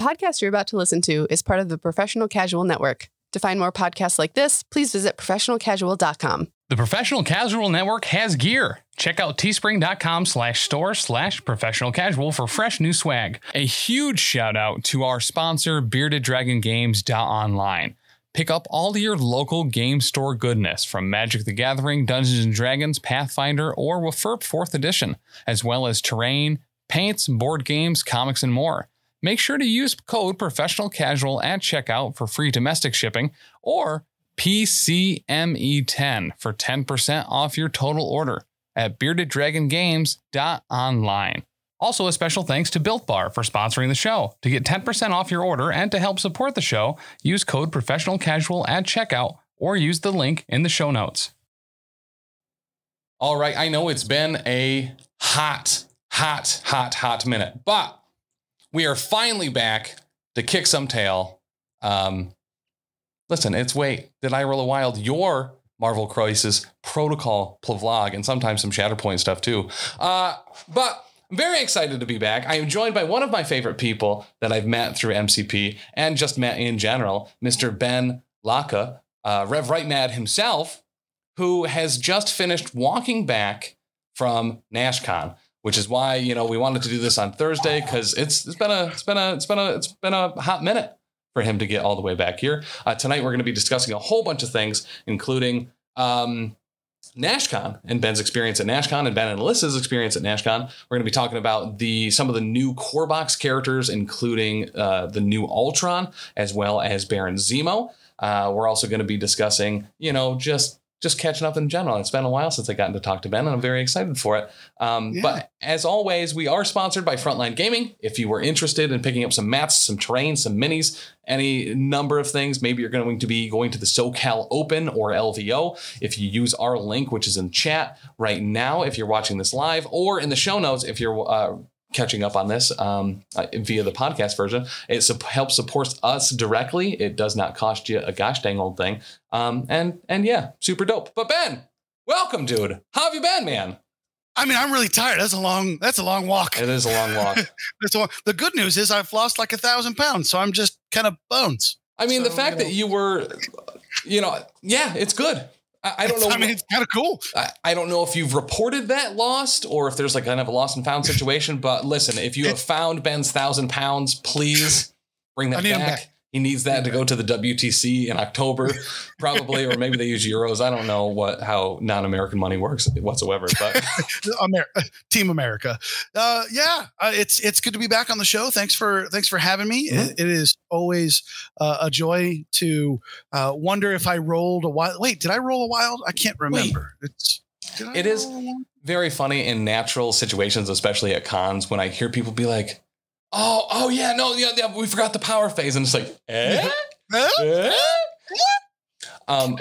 podcast you're about to listen to is part of the Professional Casual Network. To find more podcasts like this, please visit professionalcasual.com. The Professional Casual Network has gear. Check out teespring.com slash store slash professional casual for fresh new swag. A huge shout out to our sponsor, Bearded Dragon Games.online. Pick up all your local game store goodness from Magic the Gathering, Dungeons and Dragons, Pathfinder, or WFRP 4th Edition, as well as terrain, paints, board games, comics, and more. Make sure to use code professional casual at checkout for free domestic shipping or PCME10 for 10% off your total order at beardeddragongames.online. Also, a special thanks to Built Bar for sponsoring the show. To get 10% off your order and to help support the show, use code professional casual at checkout or use the link in the show notes. All right, I know it's been a hot, hot, hot, hot minute, but we are finally back to kick some tail. Um, listen, it's wait, did I roll a wild? Your Marvel Crisis Protocol vlog and sometimes some Shatterpoint stuff too. Uh, but I'm very excited to be back. I am joined by one of my favorite people that I've met through MCP and just met in general, Mr. Ben Lalka, uh, Rev Right Mad himself, who has just finished walking back from NashCon which is why you know we wanted to do this on Thursday because it's it's been a it's been a it's been a it's been a hot minute for him to get all the way back here. Uh, tonight we're going to be discussing a whole bunch of things, including um, NashCon and Ben's experience at NashCon and Ben and Alyssa's experience at NashCon. We're going to be talking about the some of the new core box characters, including uh, the new Ultron as well as Baron Zemo. Uh, we're also going to be discussing, you know, just just catching up in general. It's been a while since I gotten to talk to Ben, and I'm very excited for it. Um, yeah. But as always, we are sponsored by Frontline Gaming. If you were interested in picking up some mats, some terrain, some minis, any number of things, maybe you're going to be going to the SoCal Open or LVO. If you use our link, which is in chat right now, if you're watching this live, or in the show notes, if you're uh, catching up on this um, uh, via the podcast version. It su- helps support us directly. It does not cost you a gosh dang old thing. Um, and and yeah, super dope. But Ben, welcome, dude. How have you been, man? I mean, I'm really tired. That's a long. That's a long walk. It is a long walk. that's a long, the good news is I've lost like a thousand pounds, so I'm just kind of bones. I mean, so, the fact you know. that you were, you know, yeah, it's good. I, don't know. I mean, it's kind of cool. I, I, don't know if you've reported that lost or if there's like kind of a lost and found situation. But listen, if you have found Ben's thousand pounds, please bring that back. back. He needs that to go to the WTC in October, probably, or maybe they use euros. I don't know what how non-American money works whatsoever. But Amer- Team America, uh, yeah, uh, it's it's good to be back on the show. Thanks for thanks for having me. Mm-hmm. It, it is always uh, a joy to uh, wonder if I rolled a wild. Wait, did I roll a wild? I can't remember. Wait. It's it is very funny in natural situations, especially at cons, when I hear people be like oh, oh yeah, no, yeah, yeah, we forgot the power phase, and it's like, eh? eh? Um,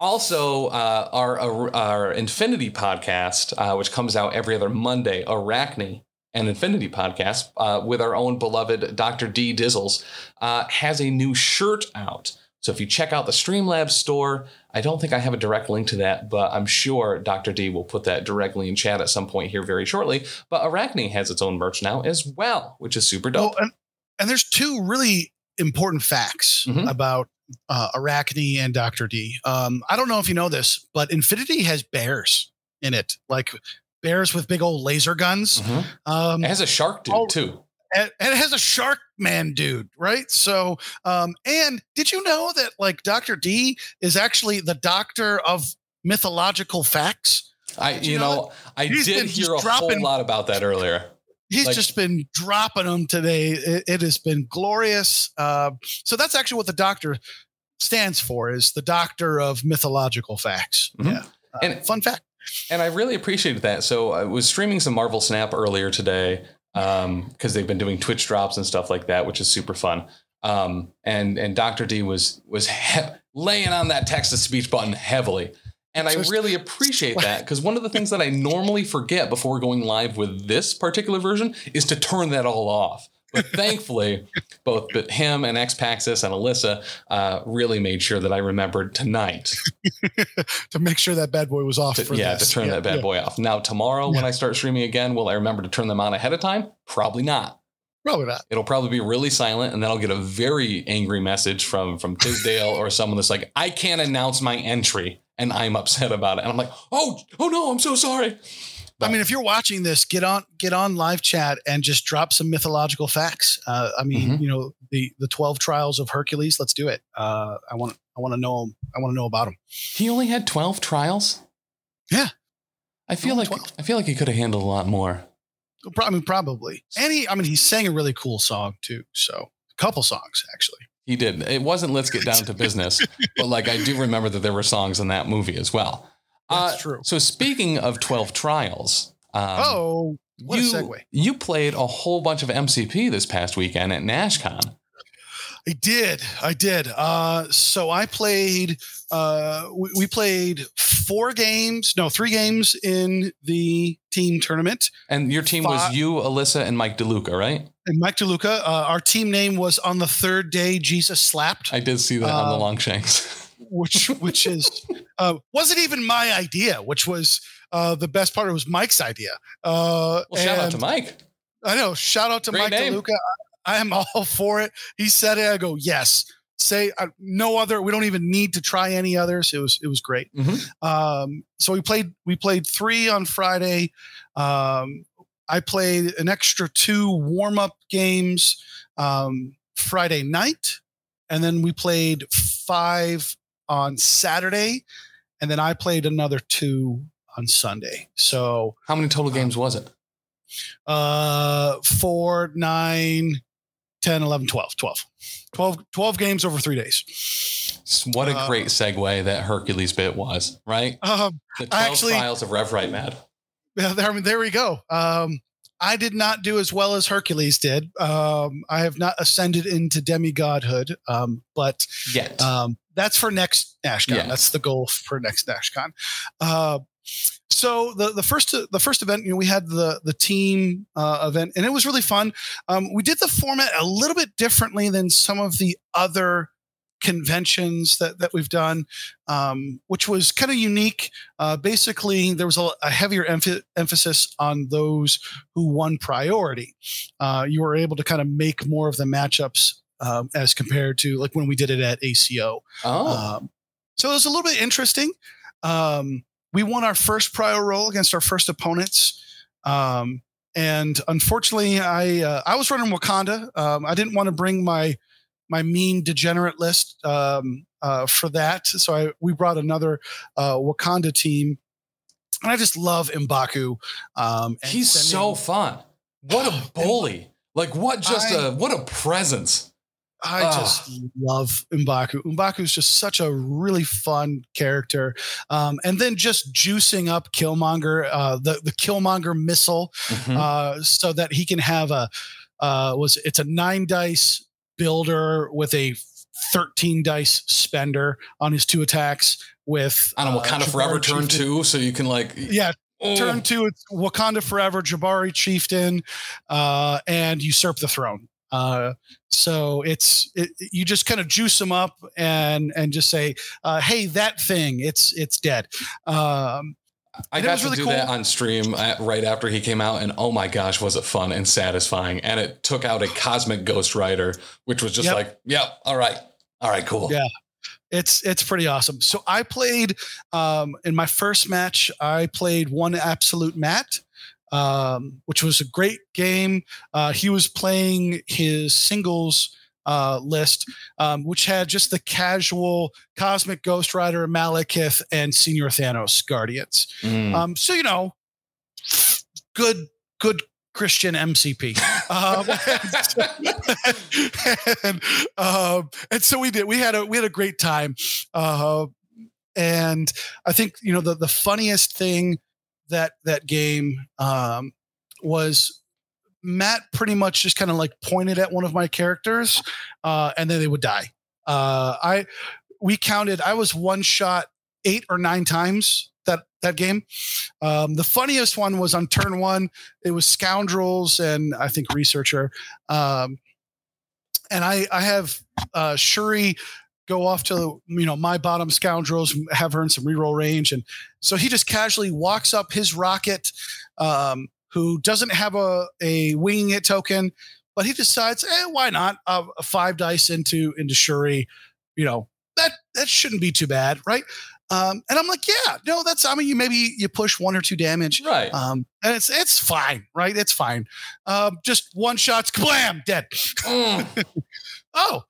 also, uh, our, our, our Infinity podcast, uh, which comes out every other Monday, Arachne and Infinity podcast, uh, with our own beloved Dr. D Dizzles, uh, has a new shirt out. So if you check out the Streamlabs store, I don't think I have a direct link to that, but I'm sure Dr. D will put that directly in chat at some point here very shortly. But Arachne has its own merch now as well, which is super dope. Oh, and, and there's two really important facts mm-hmm. about uh, Arachne and Dr. D. Um, I don't know if you know this, but Infinity has bears in it, like bears with big old laser guns. Mm-hmm. Um, it has a shark dude, too and, it has a shark man dude right? So um and did you know that like dr d is actually the doctor of mythological facts? I you, you, know, know i did been, hear a dropping, whole lot about that earlier. He's like, just been dropping them today. It, it has been glorious. Uh, so that's actually what the doctor stands for is the doctor of mythological facts. Mm-hmm. yeah. Uh, and fun fact. and I really appreciated that. So I was streaming some Marvel Snap earlier today, because um, they've been doing Twitch drops and stuff like that, which is super fun. Um, and and Dr. D was was he- laying on that text to speech button heavily. And I really appreciate that because one of the things that I normally forget before going live with this particular version is to turn that all off. But thankfully, both him and Xpaxis and Alyssa uh, really made sure that I remembered tonight to make sure that bad boy was off. To, yeah, this. to turn yeah, that bad yeah. boy off. Now tomorrow, yeah. when I start streaming again, will I remember to turn them on ahead of time? Probably not. Probably not. It'll probably be really silent, and then I'll get a very angry message from from Tisdale or someone that's like, "I can't announce my entry," and I'm upset about it, and I'm like, "Oh, oh no, I'm so sorry." I mean, if you're watching this, get on get on live chat and just drop some mythological facts. Uh, I mean, Mhm. you know, the the twelve trials of Hercules. Let's do it. Uh, I want I want to know I want to know about him. He only had twelve trials. Yeah. I feel Only like 12. I feel like he could have handled a lot more. I mean, probably. And he, I mean, he sang a really cool song too. So a couple songs actually. He did. It wasn't "Let's Get Down to Business," but like I do remember that there were songs in that movie as well. That's Uh, true. So speaking of twelve trials, um, oh, what you, a segue! You played a whole bunch of MCP this past weekend at NashCon. I did. I did. Uh, so I played. Uh, we, we played four games. No, three games in the team tournament. And your team Fi- was you, Alyssa, and Mike DeLuca, right? And Mike DeLuca. Uh, our team name was on the third day. Jesus slapped. I did see that on the Um, Longshanks. which which is uh, wasn't even my idea, which was uh, the best part. It was Mike's idea. Uh, Well, shout out to Mike. I know. Shout out to Great Mike name. DeLuca. I am all for it. He said it. I go yes. Say uh, no other. We don't even need to try any others. It was it was great. Mhm. Um, so we played we played three on Friday. Um, I played an extra two warm up games um, Friday night, and then we played five on Saturday, and then I played another two on Sunday. So How many total games was it? uh, four, nine, 10, 11, 12, 12. 12, 12 games over three days. What a Uh, great segue that Hercules bit was, right? Um, The 12 actually- trials of Rev Right Mad. Yeah, there, I mean, there we go. Um, I did not do as well as Hercules did. Um, I have not ascended into demigodhood, um, but Yet. um, that's for next NashCon. Yeah. That's the goal for next NashCon. Uh, so the the first the first event, you know, we had the the team uh, event, and it was really fun. Um, we did the format a little bit differently than some of the other conventions that that we've done, um, which was kind of unique. Uh, basically, there was a, a heavier emph- emphasis on those who won priority. Uh, you were able to kind of make more of the matchups um, as compared to like when we did it at ACO. oh. Um, so it was a little bit interesting. Um, we won our first prior roll against our first opponents. Um, and unfortunately, I uh, I was running Wakanda. Um, I didn't want to bring my my mean degenerate list um, uh, for that, so I we brought another uh, Wakanda team. And I just love Mbaku. Um, and He's sending- so fun. What a bully. Like what just I- a what a presence. I Ugh. just love Mbaku. Mbaku is just such a really fun character. Um, and then just juicing up Killmonger, uh, the the Killmonger missile, Mhm. uh, so that he can have a uh, was it's a nine dice builder with a thirteen dice spender on his two attacks with I don't know, uh, Wakanda Forever turn two, so you can like Yeah, oh, turn two, it's Wakanda Forever, Jabari Chieftain, uh, and usurp the throne. Uh, so it's it, you just kind of juice them up and and just say, uh, "Hey, that thing, it's it's dead." Um, I got to really do that on stream at, right after he came out, and oh my gosh, was it fun and satisfying! And it took out a cosmic Ghost Rider, which was just Yep. like, yep, all right, all right, cool. Yeah. it's it's pretty awesome. So I played um, in my first match. I played one absolute Matt, um, which was a great game. Uh, he was playing his singles uh, list, um, which had just the casual Cosmic Ghost Rider, Malekith, and Senior Thanos Guardians. Mm. Um, so you know, good good Christian MCP. Um, and, um, and so we did. We had a we had a great time. Uh, and I think you know the the funniest thing that that game um, was Matt pretty much just kind of like pointed at one of my characters, uh, and then they would die. Uh, I we counted. I was one shot eight or nine times that that game. Um, the funniest one was on turn one. It was scoundrels and I think researcher. Um, and I I have uh, Shuri go off to you know my bottom scoundrels have her in some reroll range and so he just casually walks up his rocket um, who doesn't have a a winging it token but he decides, eh, why not? Uh, five dice into into Shuri, you know that that shouldn't be too bad, right? Um, and I'm like, yeah, no, that's. I mean, you maybe you push one or two damage, Right. um, and it's it's fine, right? It's fine. Um, just one shots, blam, dead. Mm. Oh,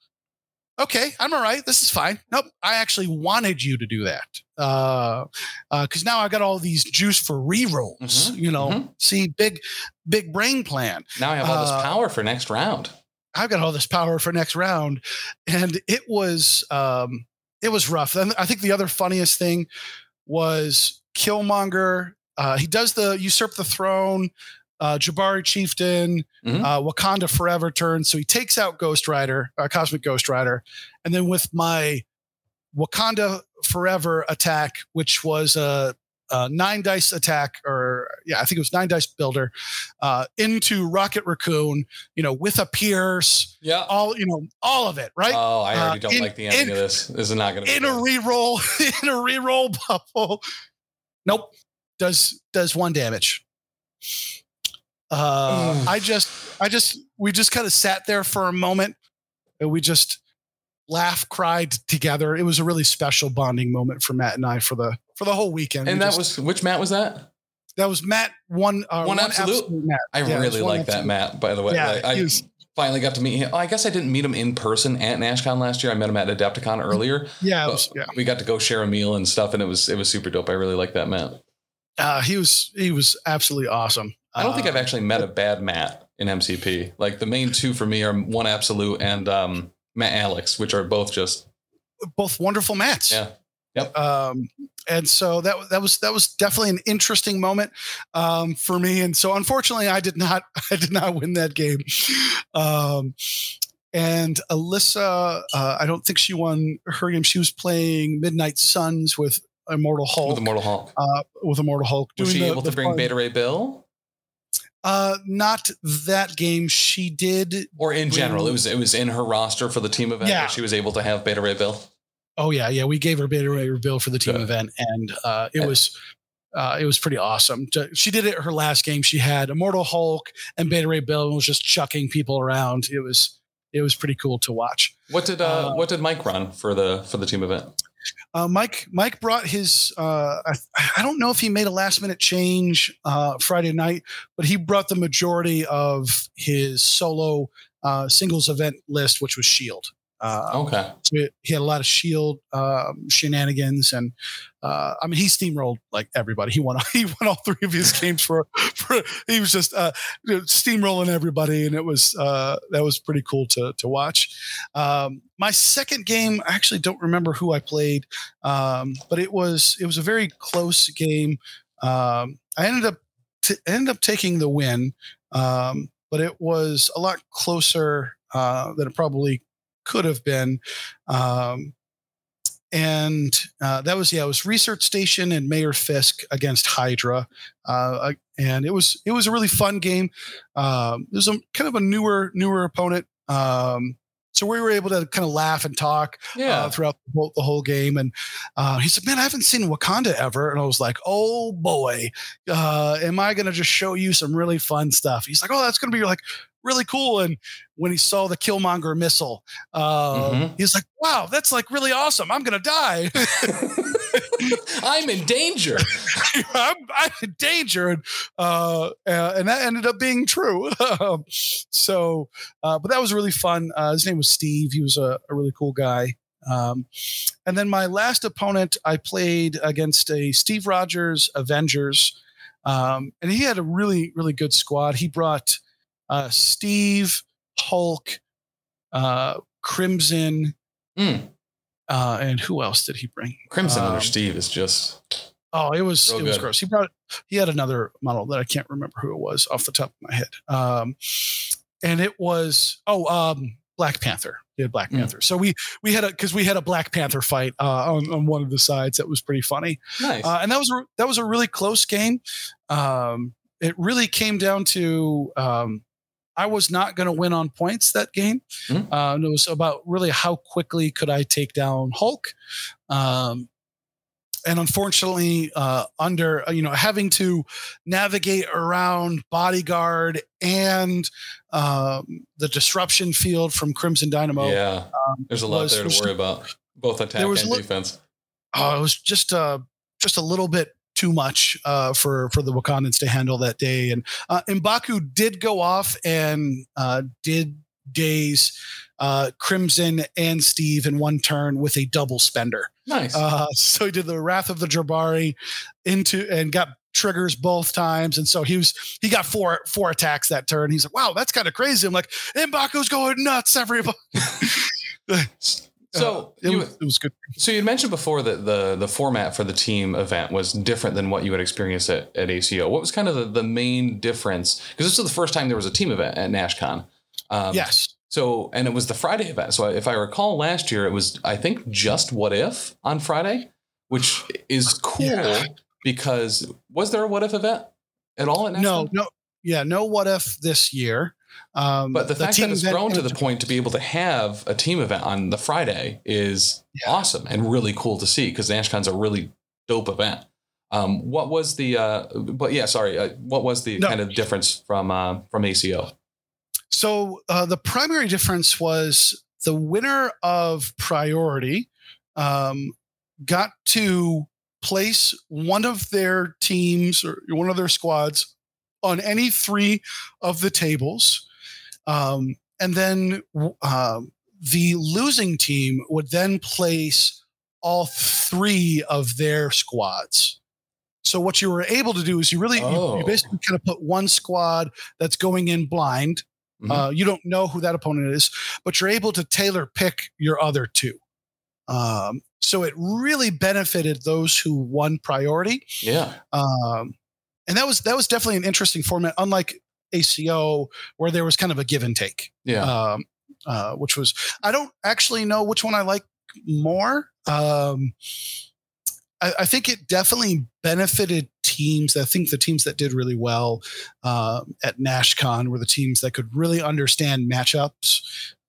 okay, I'm all right. This is fine. Nope, I actually wanted you to do that. Uh, because now I got all these juice for rerolls. Mhm, You know, mhm. see, big, big brain plan. Now I have all Uh, this power for next round. I've got all this power for next round, and it was um, it was rough. And I think the other funniest thing was Killmonger. Uh, he does the usurp the throne. Uh, Jabari Chieftain, Mhm. uh, Wakanda Forever turn. So he takes out Ghost Rider, uh, Cosmic Ghost Rider, and then with my Wakanda Forever attack, which was a, a nine dice attack, or yeah, I think it was nine dice builder, uh, into Rocket Raccoon, you know, with a Pierce, Yeah. all you know, all of it, right? Oh, I already Uh, don't in- like the ending in- of this. This is not going to be in a reroll, in a reroll bubble. Nope. Does does one damage. Uh, I just, I just, we just kind of sat there for a moment, and we just laughed, cried together. It was a really special bonding moment for Matt and I for the for the whole weekend. and We that just- was which Matt was that? that was Matt one uh, One absolute? Matt. I Yeah, really like that. Matt. By the way, Yeah, Like, I was- finally got to meet him. Oh, I guess I didn't meet him in person at NashCon last year. I met him at Adepticon earlier. Yeah, was, yeah. We got to go share a meal and stuff, and it was it was super dope. I really like that Matt. Uh, he was he was absolutely awesome. I don't think I've actually met a bad Matt in MCP. Like the main two for me are one absolute and um, Matt Alex, which are both just both wonderful Matts. yeah. um, and so that that was that was definitely an interesting moment um, for me. And so unfortunately, I did not I did not win that game. Um, and Alyssa, uh, I don't think she won her game. She was playing Midnight Suns with Immortal Hulk. with Immortal Hulk. uh, with Immortal Hulk. Was she the- able to bring fun- Beta Ray Bill? Uh, not that game. She did. Or in general, it was it was in her roster for the team event Yeah. she was able to have Beta Ray Bill. Oh yeah, yeah. We gave her Beta Ray Bill for the team Good. event, and uh, it was uh, it was pretty awesome. She did it her last game. She had Immortal Hulk and Beta Ray Bill, and was just chucking people around. It was it was pretty cool to watch. What did uh, Uh, what did Mike run for the for the team event? Uh, Mike Mike brought his. Uh, I, I don't know if he made a last minute change uh, Friday night, but he brought the majority of his solo uh, singles event list, which was Shield. Uh, Okay. So he- had a lot of shield um, shenanigans, and uh, I mean, he steamrolled like everybody. He won. He won all three of his games for. for he was just uh, steamrolling everybody, and it was uh, that was pretty cool to to watch. Um, my second game, I actually don't remember who I played, um, but it was it was a very close game. Um, I ended up t- ended up taking the win, um, but it was a lot closer uh, than it probably could have been. Um, and uh, that was yeah, it was Research Station and Mayor Fisk against Hydra, uh, and it was it was a really fun game. Um, it was a kind of a newer newer opponent, um, so we were able to kind of laugh and talk Yeah. uh, throughout the whole, the whole game. And uh, he said, "Man, I haven't seen Wakanda ever," and I was like, "Oh boy, uh, am I going to just show you some really fun stuff?" He's like, "Oh, that's going to be like." Really cool, and when he saw the Killmonger missile, uh, Mhm. he's like, "Wow, that's like really awesome! I'm gonna die." I'm in danger. I'm, I'm in danger, and uh, uh, and that ended up being true. Um, so, uh, but that was really fun. Uh, his name was Steve. He was a, a really cool guy. Um, and then my last opponent, I played against a Steve Rogers Avengers, um, and he had a really really good squad. He brought uh, Steve, Hulk, uh, Crimson, Mm. Uh, and who else did he bring? Crimson Um, under Steve is just Oh, it was it was good. gross. He brought he had another model that I can't remember who it was off the top of my head. Um, and it was oh um Black Panther. He had Black Mm. Panther. So we we had a because we had a Black Panther fight uh, on on one of the sides that was pretty funny. nice. Uh, and that was that was a really close game. Um, it really came down to um, I was not going to win on points that game. Mhm. Uh, it was about really how quickly could I take down Hulk. Um, and unfortunately, uh, under uh, you know having to navigate around bodyguard and um, the disruption field from Crimson Dynamo, yeah, um, there's a lot was- there to worry about, both attack and li- defense. uh, it was just uh, just a little bit too much uh, for for the Wakandans to handle that day. And uh, Mbaku did go off and uh, did days uh, Crimson and Steve in one turn with a double spender. Nice. Uh, so he did the Wrath of the Jabari into and got triggers both times, and so he was he got four four attacks that turn. He's like, wow, that's kind of crazy. I'm like, Mbaku's going nuts, everybody. so it you, was, it was good. So you mentioned before that the the format for the team event was different than what you had experienced at, at ACO. What was kind of the, the main difference? Because this was the first time there was a team event at NashCon. Um, yes. So and it was the Friday event. So if I recall, last year it was I think just what if on Friday, which is cool Yeah. because was there a what if event at all at NashCon? No, no, yeah, no. What if this year? Um, But the, fact team that it's grown to the point to be able to have a team event on the Friday is Yeah. awesome and really cool to see because the NashCon's a really dope event. Um, what was the? Uh, but yeah, sorry. Uh, what was the No. kind of difference from uh, from ACO? So uh, the primary difference was the winner of priority um, got to place one of their teams or one of their squads on any three of the tables, um, and then um, the losing team would then place all three of their squads. So what you were able to do is you really you- Oh. you basically kind of put one squad that's going in blind Mhm. uh, you don't know who that opponent is, but you're able to tailor pick your other two. Um, so it really benefited those who won priority, Yeah, um, and that was that was definitely an interesting format, unlike ACO where there was kind of a give and take. yeah. Um, uh, which was I don't actually know which one I like more. Um, I, I think it definitely benefited teams. I think the teams that did really well um, at NashCon were the teams that could really understand matchups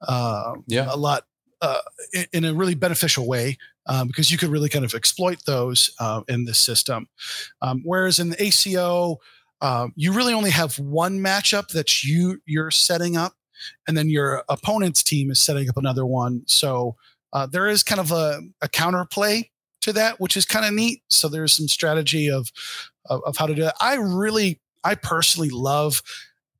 uh, Yeah. a lot uh, in, in a really beneficial way um, because you could really kind of exploit those uh, in this system. Um, whereas in the ACO, um, you really only have one matchup that you you're setting up, and then your opponent's team is setting up another one. So uh, there is kind of a, a counterplay to that, which is kind of neat. So there's some strategy of, of of how to do it. I really, I personally love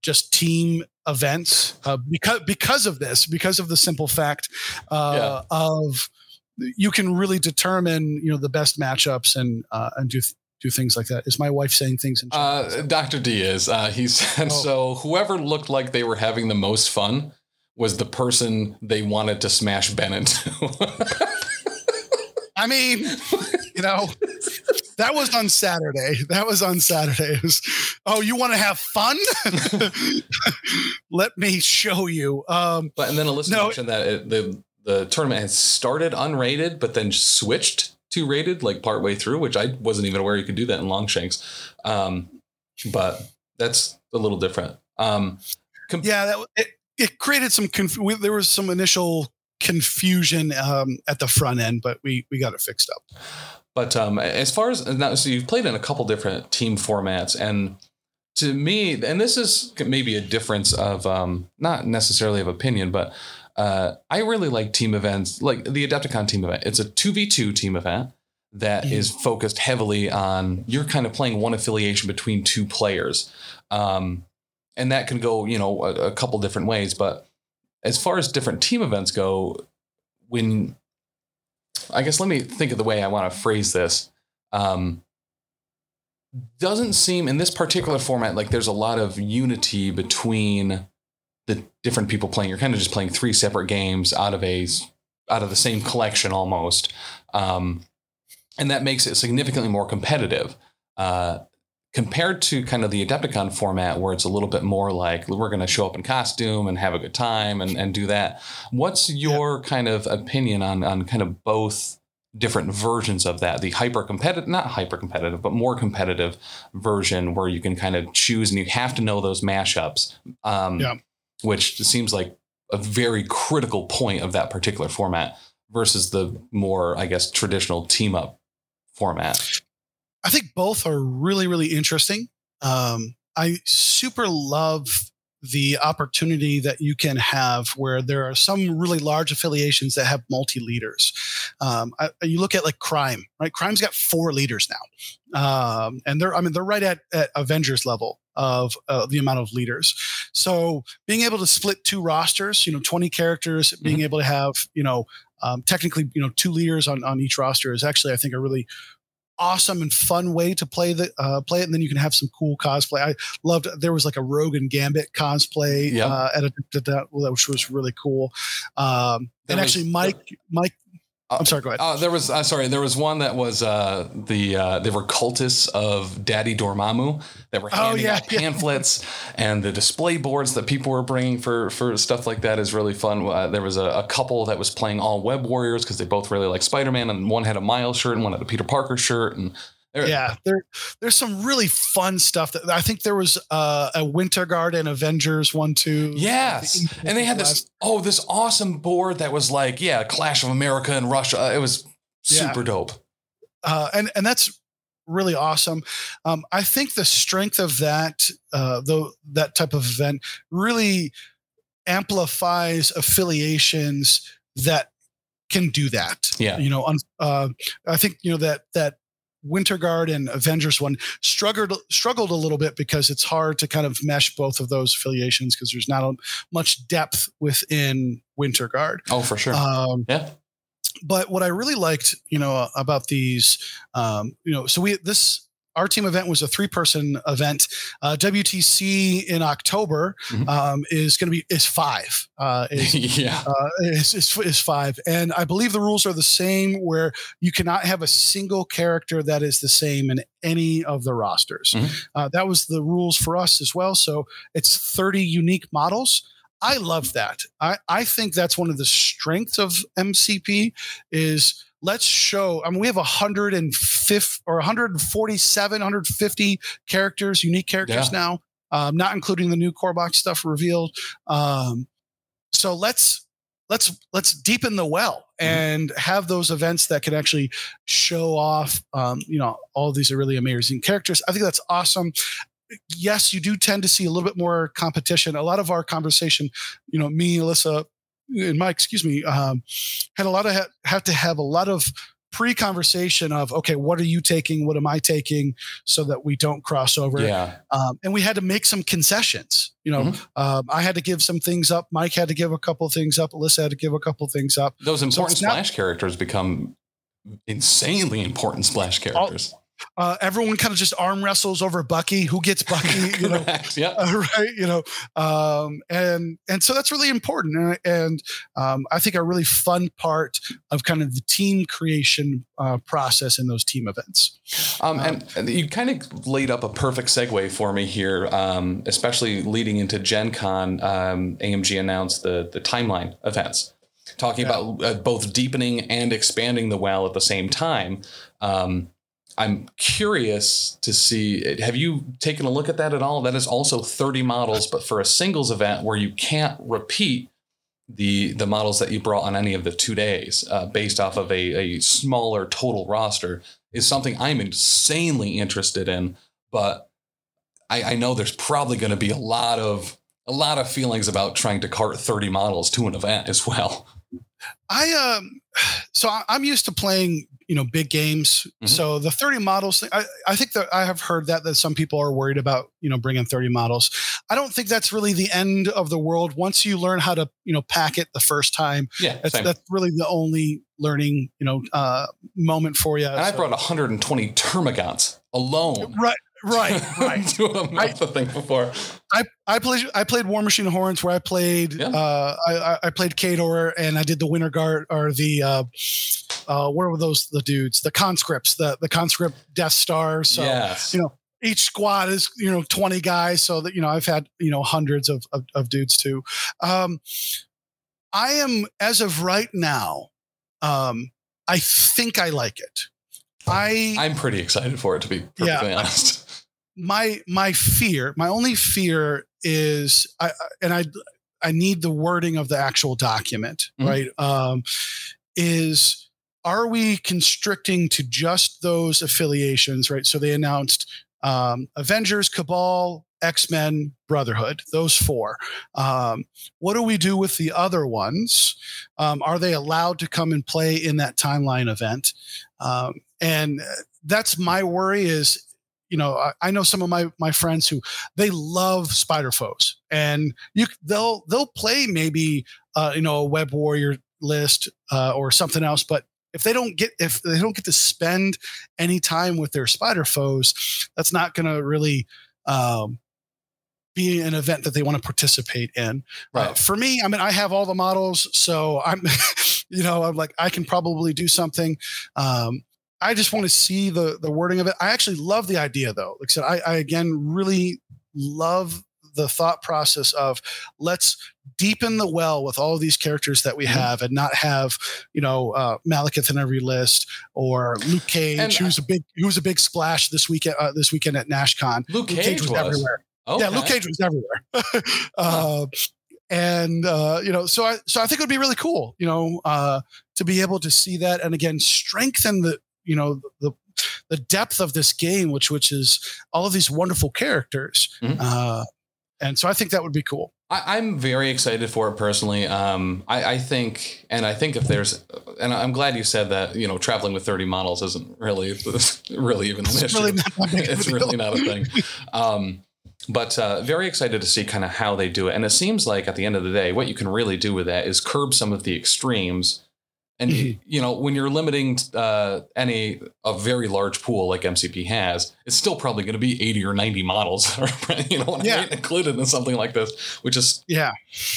just team events uh, because because of this, because of the simple fact uh, of you can really determine you know the best matchups and uh, and do do things like that. Is my wife saying things in chat? Uh, Dr. D is. Uh, he said Oh. so. Whoever looked like they were having the most fun was the person they wanted to smash Ben into. I mean, you know, that was on Saturday. That was on Saturday. Was, oh, you want to have fun? Let me show you. Um, But and then Alyssa No. mentioned that it, the the tournament had started unrated, but then switched to rated like partway through, which I wasn't even aware you could do that in Longshanks. Um, but that's a little different. Um, yeah, that it, it created some. Conf- we, there was some initial confusion um, at the front end, but we we got it fixed up. But um, as far as now, so you've played in a couple different team formats, and to me, and this is maybe a difference of um, not necessarily of opinion, but uh, I really like team events, like the Adepticon team event. It's a two v two team event that is Mhm. focused heavily on you're kind of playing one affiliation between two players, um, and that can go you know a, a couple different ways. But as far as different team events go, when I guess let me think of the way I want to phrase this. Um, doesn't seem in this particular format like there's a lot of unity between the different people playing. You're kind of just playing three separate games out of a out of the same collection almost, um, and that makes it significantly more competitive. Uh, compared to kind of the Adepticon format, where it's a little bit more like we're going to show up in costume and have a good time and, and do that. What's your kind of opinion on on kind of both different versions of that? The hyper competitive, not hyper competitive, but more competitive version where you can kind of choose and you have to know those mashups. Um, Yeah. Which seems like a very critical point of that particular format versus the more, I guess, traditional team up format? I think both are really, really interesting. Um, I super love the opportunity that you can have where there are some really large affiliations that have multi leaders. Um, you look at like crime, right? Crime's got four leaders now, um, and they're I mean they're right at, at Avengers level of uh, the amount of leaders. So being able to split two rosters, you know, twenty characters, being able to have you know um, technically you know two leaders on on each roster is actually I think a really awesome and fun way to play the uh, play it, and then you can have some cool cosplay. I loved there was like a Rogue and Gambit cosplay Yep. uh, at a, that, which was really cool. Um, and was- actually, Mike, Mike, I'm sorry, go ahead. Uh, there was uh, sorry, there was one that was uh, the uh, they were cultists of Daddy Dormammu that were Oh, handing yeah, out yeah. pamphlets and the display boards that people were bringing for for stuff like that is really fun. Uh, there was a, a couple that was playing all Web Warriors because they both really like Spider Man, and one had a Miles shirt and one had a Peter Parker shirt, and there- yeah, there, there's some really fun stuff that I think there was uh, a Winter Guard and Avengers one too. Yes, and they had this oh this awesome board that was like yeah Clash of America and Russia. Uh, It was Yeah. super dope. uh, and and that's really awesome. Um, I think the strength of that, uh, though that type of event, really amplifies affiliations that can do that. Yeah. you know, uh, I think you know that that Winter Guard and Avengers one struggled struggled a little bit because it's hard to kind of mesh both of those affiliations because there's not a, much depth within Winter Guard. Oh for sure. Um, yeah. but what I really liked, you know, about these, um, you know, so we this our team event was a three person event. Uh, WTC in October Mhm. um, is going to be is five. Uh, is, yeah. uh, is, is, is five, and I believe the rules are the same where you cannot have a single character that is the same in any of the rosters. Mhm. Uh, that was the rules for us as well. So it's thirty unique models. I love that. I, I think that's one of the strengths of MCP is let's show. I mean, we have 150 or 147, 150 characters, unique characters Yeah. now, um, not including the new core box stuff revealed. Um, so let's let's let's deepen the well and have those events that can actually show off um, you know all these are really amazing characters i think that's awesome yes you do tend to see a little bit more competition a lot of our conversation you know me alyssa and mike excuse me um, had a lot of ha- have to have a lot of pre-conversation of okay what are you taking what am i taking so that we don't cross over Yeah. um, and we had to make some concessions. You know, um, I had to give some things up. Mike had to give a couple things up. Alyssa had to give a couple things up. Those important not- splash characters become insanely important splash characters. Uh, everyone kind of just arm wrestles over Bucky. Who gets Bucky? You know. Yeah. uh, right? You know, um, and and so that's really important. And, and um, I think a really fun part of kind of the team creation uh, process in those team events. Um, and, and you kind of laid up a perfect segue for me here, um, especially leading into Gen Con. Um, AMG announced the, the timeline events, talking Yeah. about uh, both deepening and expanding the well at the same time. Um, I'm curious to see. Have you taken a look at that at all? That is also 30 models, but for a singles event where you can't repeat the the models that you brought on any of the two days, uh, based off of a, a smaller total roster, is something I'm insanely interested in. But I, I know there's probably going to be a lot of a lot of feelings about trying to cart 30 models to an event as well. I um, so I'm used to playing, you know, big games. Mhm. So the 30 models thing, I, I think that I have heard that that some people are worried about, you know, bringing 30 models. I don't think that's really the end of the world. Once you learn how to, you know, pack it the first time, Yeah, that's that's really the only learning, you know, uh, moment for you. and I brought 120 Termagants alone. right, right, right. month of thing before. I, I played I played Warmachine Hordes where I played Yeah. uh, I, I- I played Khador and I did the Winter Guard or the uh, uh, what were those the dudes the conscripts the the conscript Death Stars so yes. you know each squad is you know 20 guys so that you know I've had you know hundreds of of, of dudes too um, I am as of right now um, I think I like it I I'm pretty excited for it to be perfectly Yeah. honest. My my fear my only fear is i and i i need the wording of the actual document Mhm. right um is are we constricting to just those affiliations? Right. So they announced um, Avengers, Cabal, X Men, Brotherhood, those four. Um, what do we do with the other ones? Um, are they allowed to come and play in that timeline event? Um, and that's my worry is you know I, I, know some of my my friends who they love spider foes. And you they'll they'll play maybe uh, you know a web warrior list uh, or something else but if they don't get if they don't get to spend any time with their spider foes that's not going to really um, be an event that they want to participate in. Uh, right. uh, for me i mean i have all the models so i'm you know i'm like i can probably do something. Um, I just want to see the the wording of it. I actually love the idea though. Like I said, I, I again really love the thought process of let's deepen the well with all of these characters that we mm-hmm. have and not have you know uh, Malekith in every list or Luke Cage and, who's a big who's a big splash this weekend uh, this weekend at NashCon. Luke, Luke Cage, Cage was, was, everywhere. Okay. Yeah, Luke Cage was everywhere. uh, and uh, you know, so I so I think it would be really cool, you know, uh, to be able to see that and again strengthen the you know the the depth of this game, which which is all of these wonderful characters. Mm-hmm. Uh, and so I think that would be cool. I, am very excited for it personally. Um, I, I, think, and I think if there's, and I'm glad you said that. You know, traveling with 30 models isn't really, really even an it's issue. Really it's really not a thing. Um, but uh, very excited to see kind of how they do it. And it seems like at the end of the day, what you can really do with that is curb some of the extremes and mm-hmm. you know, when you're limiting uh, any a very large pool like MCP has, it's still probably going to be 80 or 90 models, you know, yeah. included in something like this, which is yeah.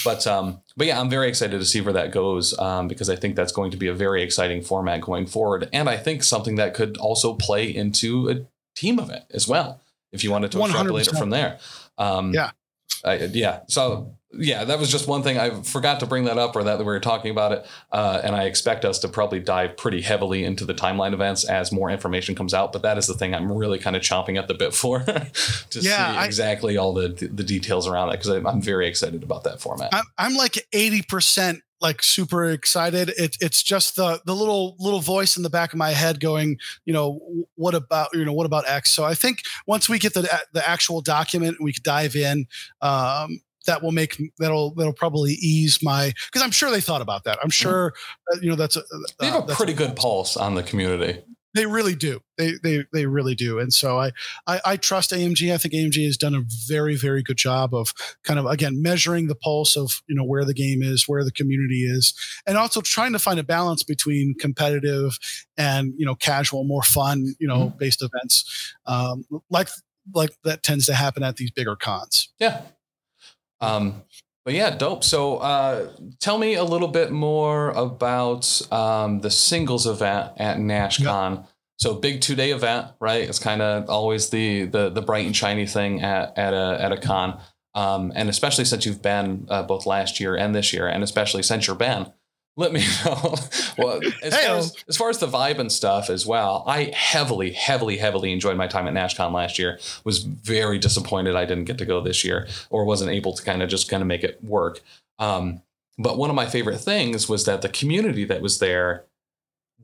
But um, but yeah, I'm very excited to see where that goes um, because I think that's going to be a very exciting format going forward, and I think something that could also play into a team event as well if you wanted to 100%. extrapolate it from there. Um, yeah. I, yeah. So yeah, that was just one thing I forgot to bring that up, or that we were talking about it. Uh, and I expect us to probably dive pretty heavily into the timeline events as more information comes out. But that is the thing I'm really kind of chomping at the bit for to yeah, see exactly I, all the the details around it because I'm very excited about that format. I'm, I'm like eighty percent like super excited. It, it's just the the little little voice in the back of my head going, you know, what about you know what about X? So I think once we get the the actual document, we could dive in. Um, that will make that'll that'll probably ease my because I'm sure they thought about that. I'm mm-hmm. sure uh, you know that's a, they have a pretty good pulse on the community. They really do. They they they really do. And so I, I I trust AMG. I think AMG has done a very very good job of kind of again measuring the pulse of you know where the game is, where the community is, and also trying to find a balance between competitive and you know casual, more fun you know mm-hmm. based events, um, like like that tends to happen at these bigger cons. Yeah, um, but yeah, dope. So uh, tell me a little bit more about um, the singles event at NashCon. Yep. So big two day event, right? It's kind of always the, the the bright and shiny thing at at a at a con, um, and especially since you've been uh, both last year and this year, and especially since you're banned let me know. well, as, far as, as, far as, the vibe and stuff as well, I heavily, heavily, heavily enjoyed my time at NashCon last year. Was very disappointed I didn't get to go this year or wasn't able to kind of just kind of make it work. Um, but one of my favorite things was that the community that was there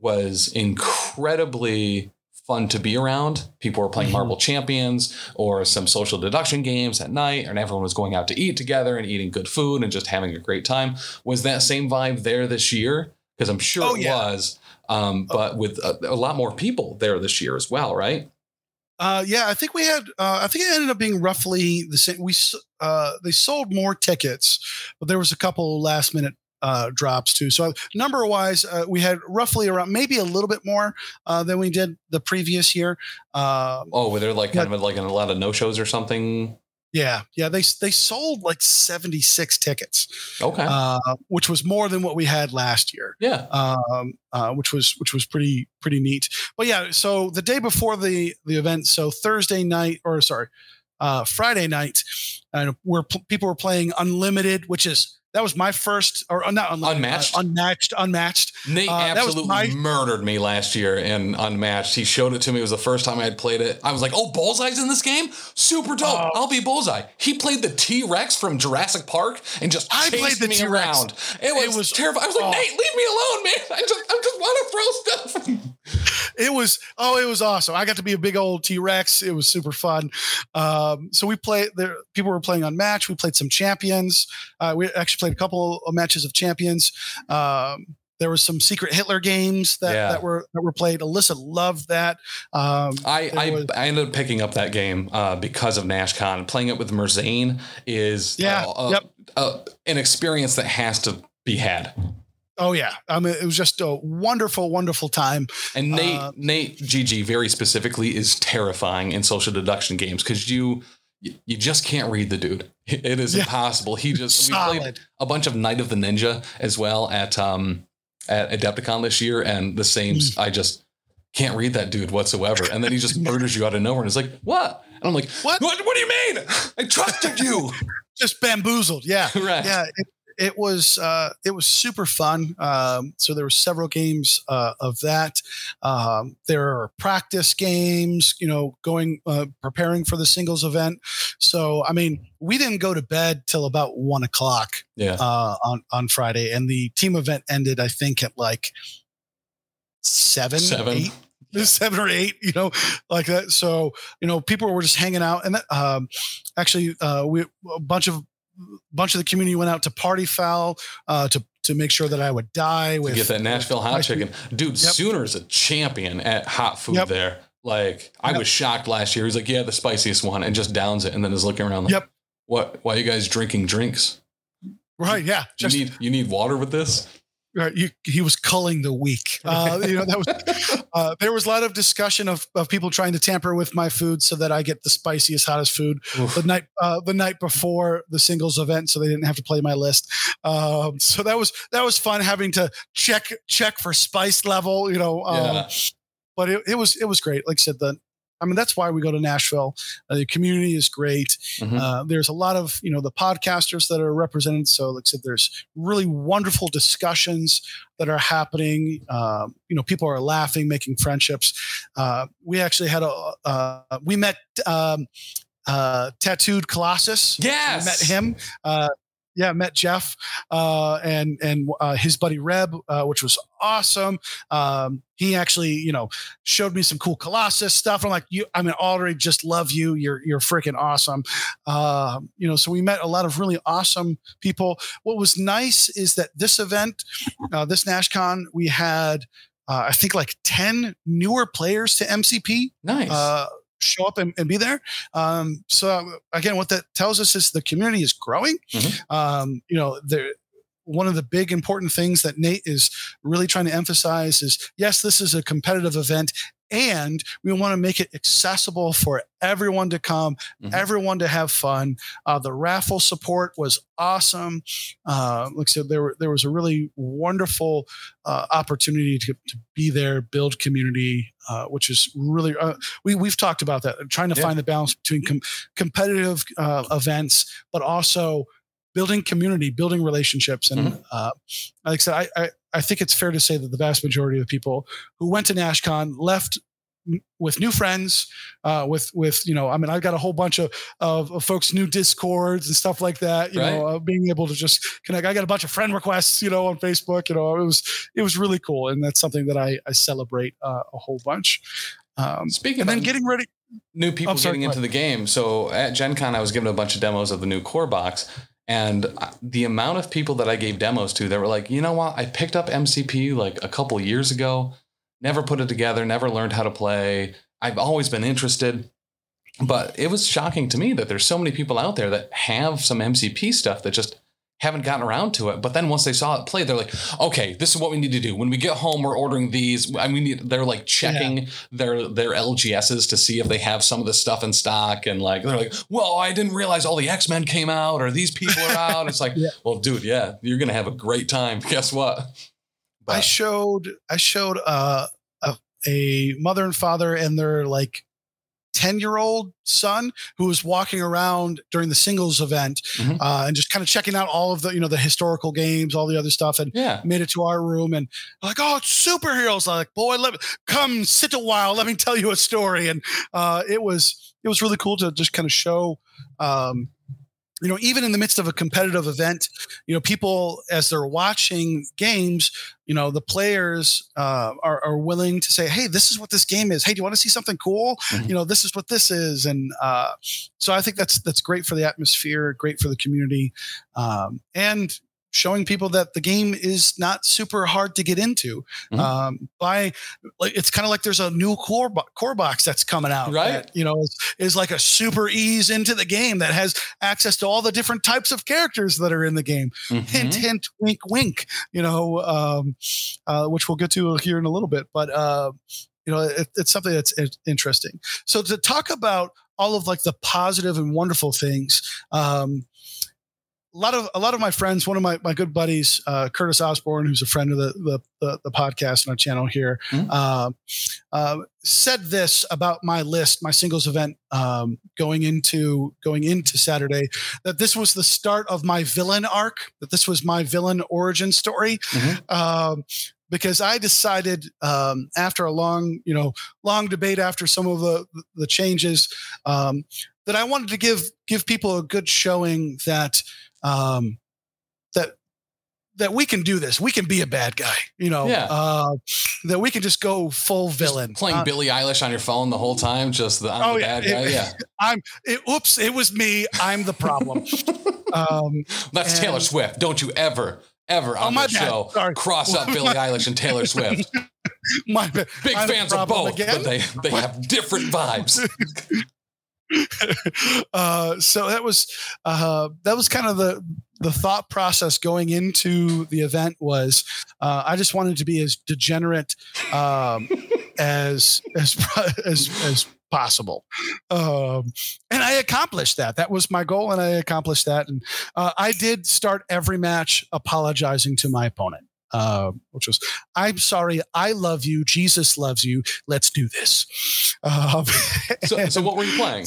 was incredibly fun to be around. People were playing mm-hmm. Marvel Champions or some social deduction games at night, and everyone was going out to eat together and eating good food and just having a great time. Was that same vibe there this year? Because I'm sure oh, it yeah. was, um, oh. but with a, a, lot more people there this year as well, right? Uh, yeah, I think we had. Uh, I think it ended up being roughly the same. We uh, they sold more tickets, but there was a couple last minute uh, drops too. So number wise, uh, we had roughly around maybe a little bit more uh, than we did the previous year. Um, oh, were there like kind of like a lot of no shows or something? Yeah, yeah. They they sold like seventy six tickets. Okay, uh, which was more than what we had last year. Yeah, um, uh, which was which was pretty pretty neat. But yeah, so the day before the the event, so Thursday night or sorry, uh, Friday night, and where people were playing Unlimited, which is that was my first, or uh, not unmatched, uh, unmatched, unmatched. Nate uh, absolutely my, murdered me last year in unmatched. He showed it to me. It was the first time I had played it. I was like, "Oh, Bullseye's in this game. Super dope. Uh, I'll be Bullseye." He played the T Rex from Jurassic Park and just I chased played the me T-Rex. around. It was, it was terrifying. I was like, oh. "Nate, leave me alone, man. I just, I just want to throw stuff it was oh, it was awesome. I got to be a big old T Rex. It was super fun. Um, so we played there. People were playing unmatched. We played some champions. Uh, we actually played a couple of matches of champions. Um, there was some secret Hitler games that, Yeah. that were that were played. Alyssa loved that. Um, I, I, was- I ended up picking up that game uh, because of NashCon. Playing it with Merzane is Yeah, uh, uh, yep. uh, an experience that has to be had. oh yeah, I mean it was just a wonderful, wonderful time. And Nate, Uh, Nate GG very specifically is terrifying in social deduction games because you you just can't read the dude. It is Yeah. impossible. He just we played a bunch of Night of the Ninja as well at um at Adepticon this year, and the same. I just can't read that dude whatsoever, and then he just murders you out of nowhere, and it's like what? And I'm like, What? What? What do you mean? I trusted you. Just bamboozled. Yeah. right. yeah it, it was uh, it was super fun um, so there were several games uh, of that um, there are practice games you know going uh, preparing for the singles event so i mean we didn't go to bed till about one o'clock Yeah. uh, on on friday and the team event ended i think at like seven Seven. eight seven or eight, you know, like that. So, you know, people were just hanging out, and um, actually, uh, we a bunch of bunch of the community went out to Party Fowl uh, to to make sure that I would die To get that Nashville hot chicken. Dude, Yep. Sooner's a champion at hot food Yep. there. Like, I Yep. was shocked last year. He's like, yeah, the spiciest one, and just downs it, and then is looking around like, Yep. what? Why are you guys drinking drinks? Right? Yeah, You just need you need water with this? Right, you, he was culling the weak. Uh, you know, that was uh, there was a lot of discussion of, of people trying to tamper with my food so that I get the spiciest, hottest food Oof. the night uh, the night before the singles event, so they didn't have to play my list. Um, so that was that was fun having to check check for spice level, you know. Um, Yeah. But it, it was it was great. Like I said, the I mean that's why we go to Nashville. Uh, the community is great. Mhm. Uh, there's a lot of you know the podcasters that are represented. So like I said, there's really wonderful discussions that are happening. Um, you know, people are laughing, making friendships. Uh, we actually had a uh, we met um, uh, tattooed Colossus. Yes. We met him. Uh, yeah, met Jeff uh, and and uh, his buddy Reb, uh, which was awesome. Um, he actually, you know, showed me some cool Colossus stuff. I'm like, you, I mean, already just love you. You're you're freaking awesome. Uh, you know, so we met a lot of really awesome people. What was nice is that this event, uh, this NashCon, we had. Uh, I think like 10 newer players to MCP Nice. Show up and, and be there. Um, so again, what that tells us is the community is growing. Mhm. Um, you know, there. One of the big important things that Nate is really trying to emphasize is yes, this is a competitive event, and we want to make it accessible for everyone to come, Mhm. everyone to have fun. Uh, the raffle support was awesome. Uh, like I said, there were, there was a really wonderful uh, opportunity to, to be there, build community, uh, which is really uh, we we've talked about that, trying to Yeah. find the balance between com- competitive uh, events, but also building community, building relationships, and Mm-hmm. uh, like I said, I, I I think it's fair to say that the vast majority of people who went to NashCon left m- with new friends, uh, with with you know, I mean, I've got a whole bunch of, of of folks new discords and stuff like that. You know, uh, being able to just connect. I got a bunch of friend requests, you know, on Facebook. You know, it was it was really cool, and that's something that I I celebrate uh, a whole bunch. Um, Speaking and of then getting ready. new people sorry, getting into the game. So at Gen Con, I was given a bunch of demos of the new core box. And the amount of people that I gave demos to that were like, you know what? I picked up MCP like a couple years ago, never put it together, never learned how to play. I've always been interested. But it was shocking to me that there's so many people out there that have some MCP stuff that just haven't gotten around to it. But then once they saw it play, they're like, okay, this is what we need to do. When we get home, we're ordering these. I mean, they're like checking their their LGSs to see if they have some of the stuff in stock. And like they're like, well, I didn't realize all the X-Men came out or these people are out. It's like, Yeah. well, dude, yeah, you're gonna have a great time. Guess what? I showed I showed uh, a a mother and father and their like 10 year old son who was walking around during the singles event Mhm. uh, and just kind of checking out all of the you know the historical games all the other stuff and yeah. made it to our room and like oh it's superheroes I'm like boy let me come sit a while let me tell you a story and uh, it was it was really cool to just kind of show um, you know, even in the midst of a competitive event, you know, people as they're watching games, you know, the players uh, are, are willing to say, "Hey, this is what this game is. Hey, do you want to see something cool? Mhm. You know, this is what this is." And uh, so I think that's that's great for the atmosphere, great for the community, um, and showing people that the game is not super hard to get into. Mhm. Um, by like, it's kind of like there's a new core bo- core box that's coming out, Right. that, you know, is, is like a super ease into the game that has access to all the different types of characters that are in the game. Hint, Mhm. hint, wink, wink. You know, um, uh, which we'll get to here in a little bit, but uh, you know, it, it's something that's interesting. So to talk about all of like the positive and wonderful things. Um, a lot of a lot of my friends, one of my, my good buddies, uh, Curtis Osborne, who's a friend of the the, the, the podcast and our channel here, Mhm. uh, uh, said this about my list, my singles event um, going into going into Saturday, that this was the start of my villain arc, that this was my villain origin story, Mhm. um, because I decided um, after a long, you know, long debate after some of the the changes um, that I wanted to give give people a good showing that um, that that we can do this. We can be a bad guy, you know. Yeah. Uh, that we can just go full villain. Playing Uh, Billie Eilish on your phone the whole time, just the, I'm Oh, the yeah. bad guy. Yeah, I'm. It, oops! It was me. I'm the problem. um, that's And- Taylor Swift. Don't you ever, ever on Oh, my show Sorry. cross up Billie Eilish and Taylor Swift. my bad. Big I'm fans of both, again? but they they have different vibes. uh, so that was uh, that was kind of the the thought process going into the event was uh, I just wanted to be as degenerate um, as as as as possible, um, and I accomplished that. That was my goal, and I accomplished that. And uh, I did start every match apologizing to my opponent. Uh, which was, I'm sorry, I love you, Jesus loves you, let's do this. Um, So, so what were you playing?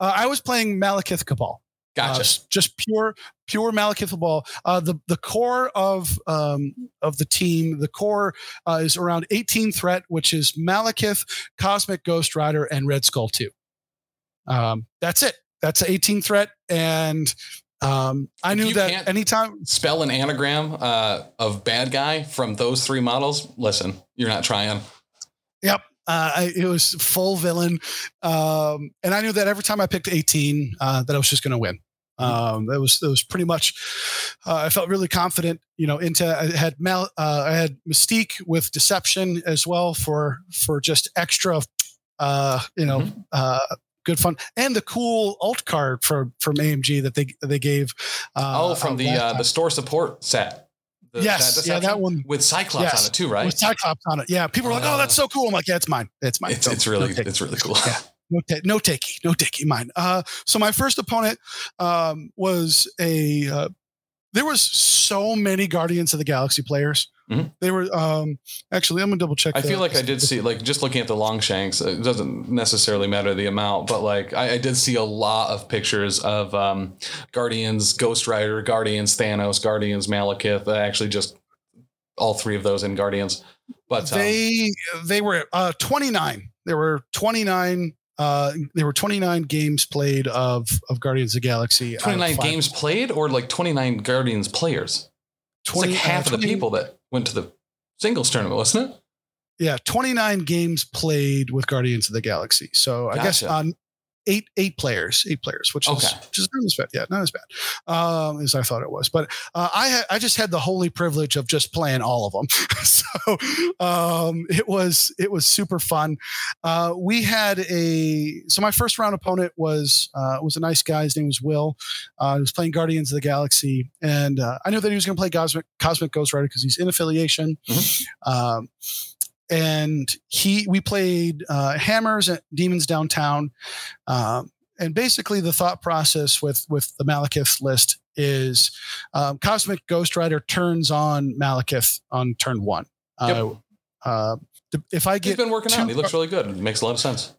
uh, I was playing Malekith Cabal. Uh, Gotcha. s- just pure, pure Malekith Cabal. Uh, the the core of um, of the team, the core uh, is around 18 threat, which is Malekith, Cosmic Ghost Rider, and Red Skull Two. Um, that's it. That's 18 threat, and um, I If knew that anytime. Spell an anagram uh, of bad guy from those three models. Listen, you're not trying. Yep. Uh, I, it was full villain, um, and I knew that every time I picked 18, uh, that I was just going to win. Um, that was that was pretty much. Uh, I felt really confident, you know. Into I had Mal, uh, I had Mystique with Deception as well for for just extra, uh, you know, uh, good fun, and the cool alt card from from AMG that they they gave. Uh, oh, from uh, the uh, the store support set. The- Yes, yeah, that one. with Cyclops Yes. on it too, right? with Cyclops on it. Yeah, people were like, "Oh, that's so cool." I'm like, "Yeah, it's mine. It's mine. It's it's really don't take it." it's really cool. Yeah. no, ta- no takey, no takey, mine. Uh, so my first opponent um, was a. Uh, there was so many Guardians of the Galaxy players. Mhm. They were um, actually. I'm gonna double check. I the- feel like I did see like just looking at the Longshanks. It doesn't necessarily matter the amount, but like I, I did see a lot of pictures of um, Guardians, Ghost Rider, Guardians, Thanos, Guardians, Malekith. uh, Actually, just all three of those in Guardians. But um, they they were uh, 29. There were 29. Uh, there were 29 games played of of Guardians of the Galaxy. out of 29 games played, or like 29 Guardians players. It's like half uh, of the people that went to the singles tournament, wasn't it? Yeah, 29 games played with Guardians of the Galaxy. So I guess on eight eight players, eight players, which is which is not as bad. Yeah, not as bad um, as I thought it was. But uh, I ha- I just had the holy privilege of just playing all of them. so um, it was it was super fun. Uh, we had a so my first round opponent was uh, was a nice guy. His name was Will. Uh, he was playing Guardians of the Galaxy, and uh, I knew that he was going to play Cosmic Cosmic Ghost Rider because he's in affiliation. Um, and he we played uh, hammers at demons downtown um, and basically the thought process with with the malekith list is um, cosmic ghost rider turns on malekith on turn one uh, uh, if i He's get been working two- out. He looks really good. It makes a lot of sense.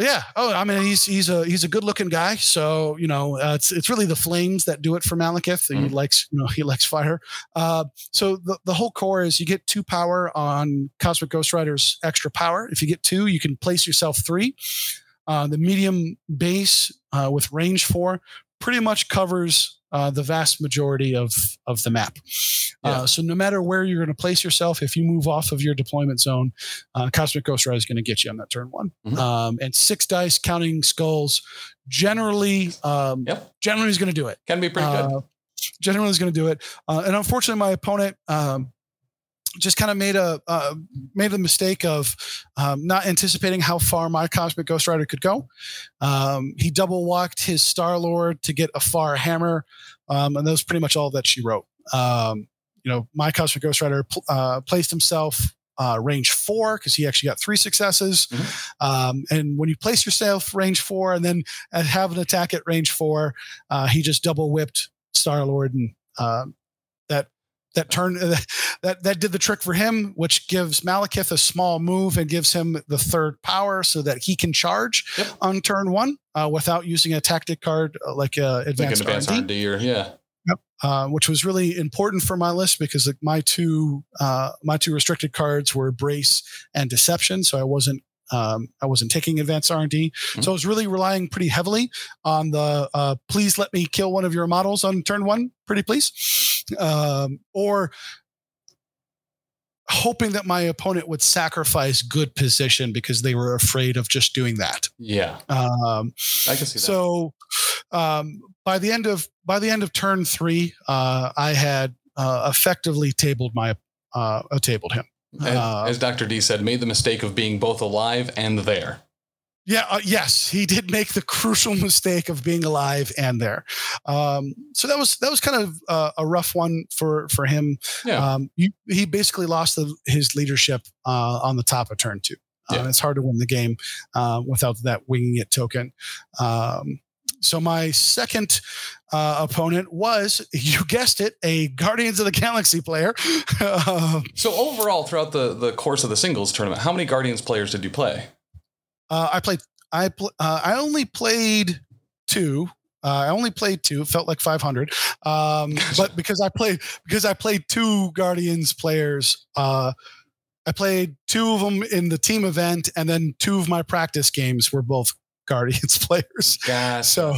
Yeah. Oh, I mean, he's he's a he's a good looking guy. So you know, uh, it's it's really the flames that do it for Malekith. He Mhm. likes you know he likes fire. Uh, so the the whole core is you get two power on Cosmic Ghost Rider's extra power. If you get two, you can place yourself three. Uh, the medium base uh, with range four pretty much covers uh, the vast majority of of the map. Yeah. Uh, so no matter where you're going to place yourself, if you move off of your deployment zone, uh, Cosmic Ghost Rider is going to get you on that turn one. Mhm. Um, and six dice counting skulls generally um, Yep. generally is going to do it. Can be pretty good. Uh, generally is going to do it. Uh, and unfortunately, my opponent um, just kind of made a uh, made the mistake of um, not anticipating how far my Cosmic Ghost Rider could go. Um, he double walked his Star Lord to get a far hammer, um, and that was pretty much all that she wrote. Um, you know, my Cosmic Ghost Rider pl- uh, placed himself. Uh, range four because he actually got three successes, um, and when you place yourself range four and then uh, have an attack at range four, uh, he just double whipped Star Lord, and uh, that that turned that that did the trick for him, which gives Malekith a small move and gives him the third power, so that he can charge Yep. on turn one uh, without using a tactic card uh, like uh, Like an advanced, advanced R&D, R&D or yeah. uh, which was really important for my list because like, my two uh, my two restricted cards were brace and deception, so I wasn't um, I wasn't taking advanced R and D, so I was really relying pretty heavily on the uh, please let me kill one of your models on turn one, pretty please, um, or hoping that my opponent would sacrifice good position because they were afraid of just doing that. Yeah. Um, I can see that. so um, by the end of by the end of turn three, uh, I had uh, effectively tabled my uh, uh, tabled him. Uh, as Dr. D said, made the mistake of being both alive and there. Yeah, uh, yes, he did make the crucial mistake of being alive and there. Um, so that was that was kind of uh, a rough one for for him. Yeah. Um, you, he basically lost the, his leadership uh, on the top of turn two. Uh, Yeah. It's hard to win the game uh, without that winging it token. Um, so my second uh, opponent was, you guessed it, a Guardians of the Galaxy player. Um, So overall, throughout the, the course of the singles tournament, how many Guardians players did you play? Uh, I played. I pl- uh, I only played two. Uh, I only played two. It felt like 500. Um, but because I played because I played two Guardians players. Uh, I played two of them in the team event, and then two of my practice games were both Guardians players. Gosh. So,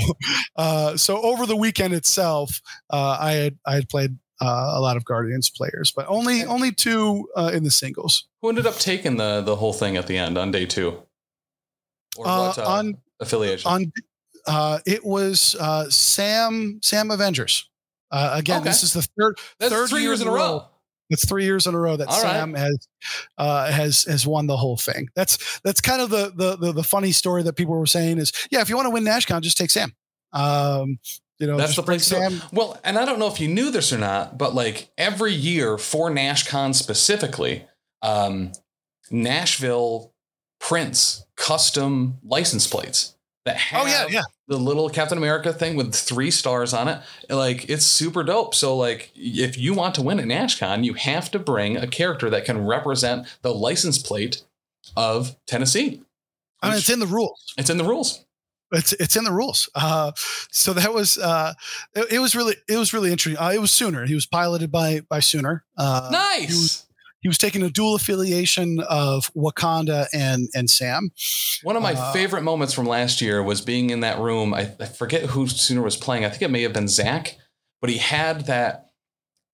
uh, so over the weekend itself, uh, I had I had played uh, a lot of Guardians players, but only only two uh, in the singles. Who ended up taking the, the whole thing at the end on day two? Or Uh, what uh, on affiliation? on uh it was uh sam sam avengers uh again Okay. this is the third That's third three years in a row. row. It's three years in a row that All right. sam has uh has has won the whole thing. That's that's kind of the, the the the funny story that people were saying is yeah if you want to win nashcon just take sam. Um you know That's the place to sam Well, and I don't know if you knew this or not, but like every year for NashCon specifically, um, Nashville prints custom license plates that have oh yeah yeah the little Captain America thing with three stars on it. Like it's super dope. So like if you want to win at NashCon, you have to bring a character that can represent the license plate of Tennessee. I mean, it's in the rules it's in the rules. it's it's in the rules. Uh, so that was uh, it, it was really it was really interesting. Uh, it was Sooner. He was piloted by by Sooner. Uh, nice. He was, taking a dual affiliation of Wakanda and and Sam. One of my Uh, favorite moments from last year was being in that room. I, I forget who Sooner was playing. I think it may have been Zach, but he had that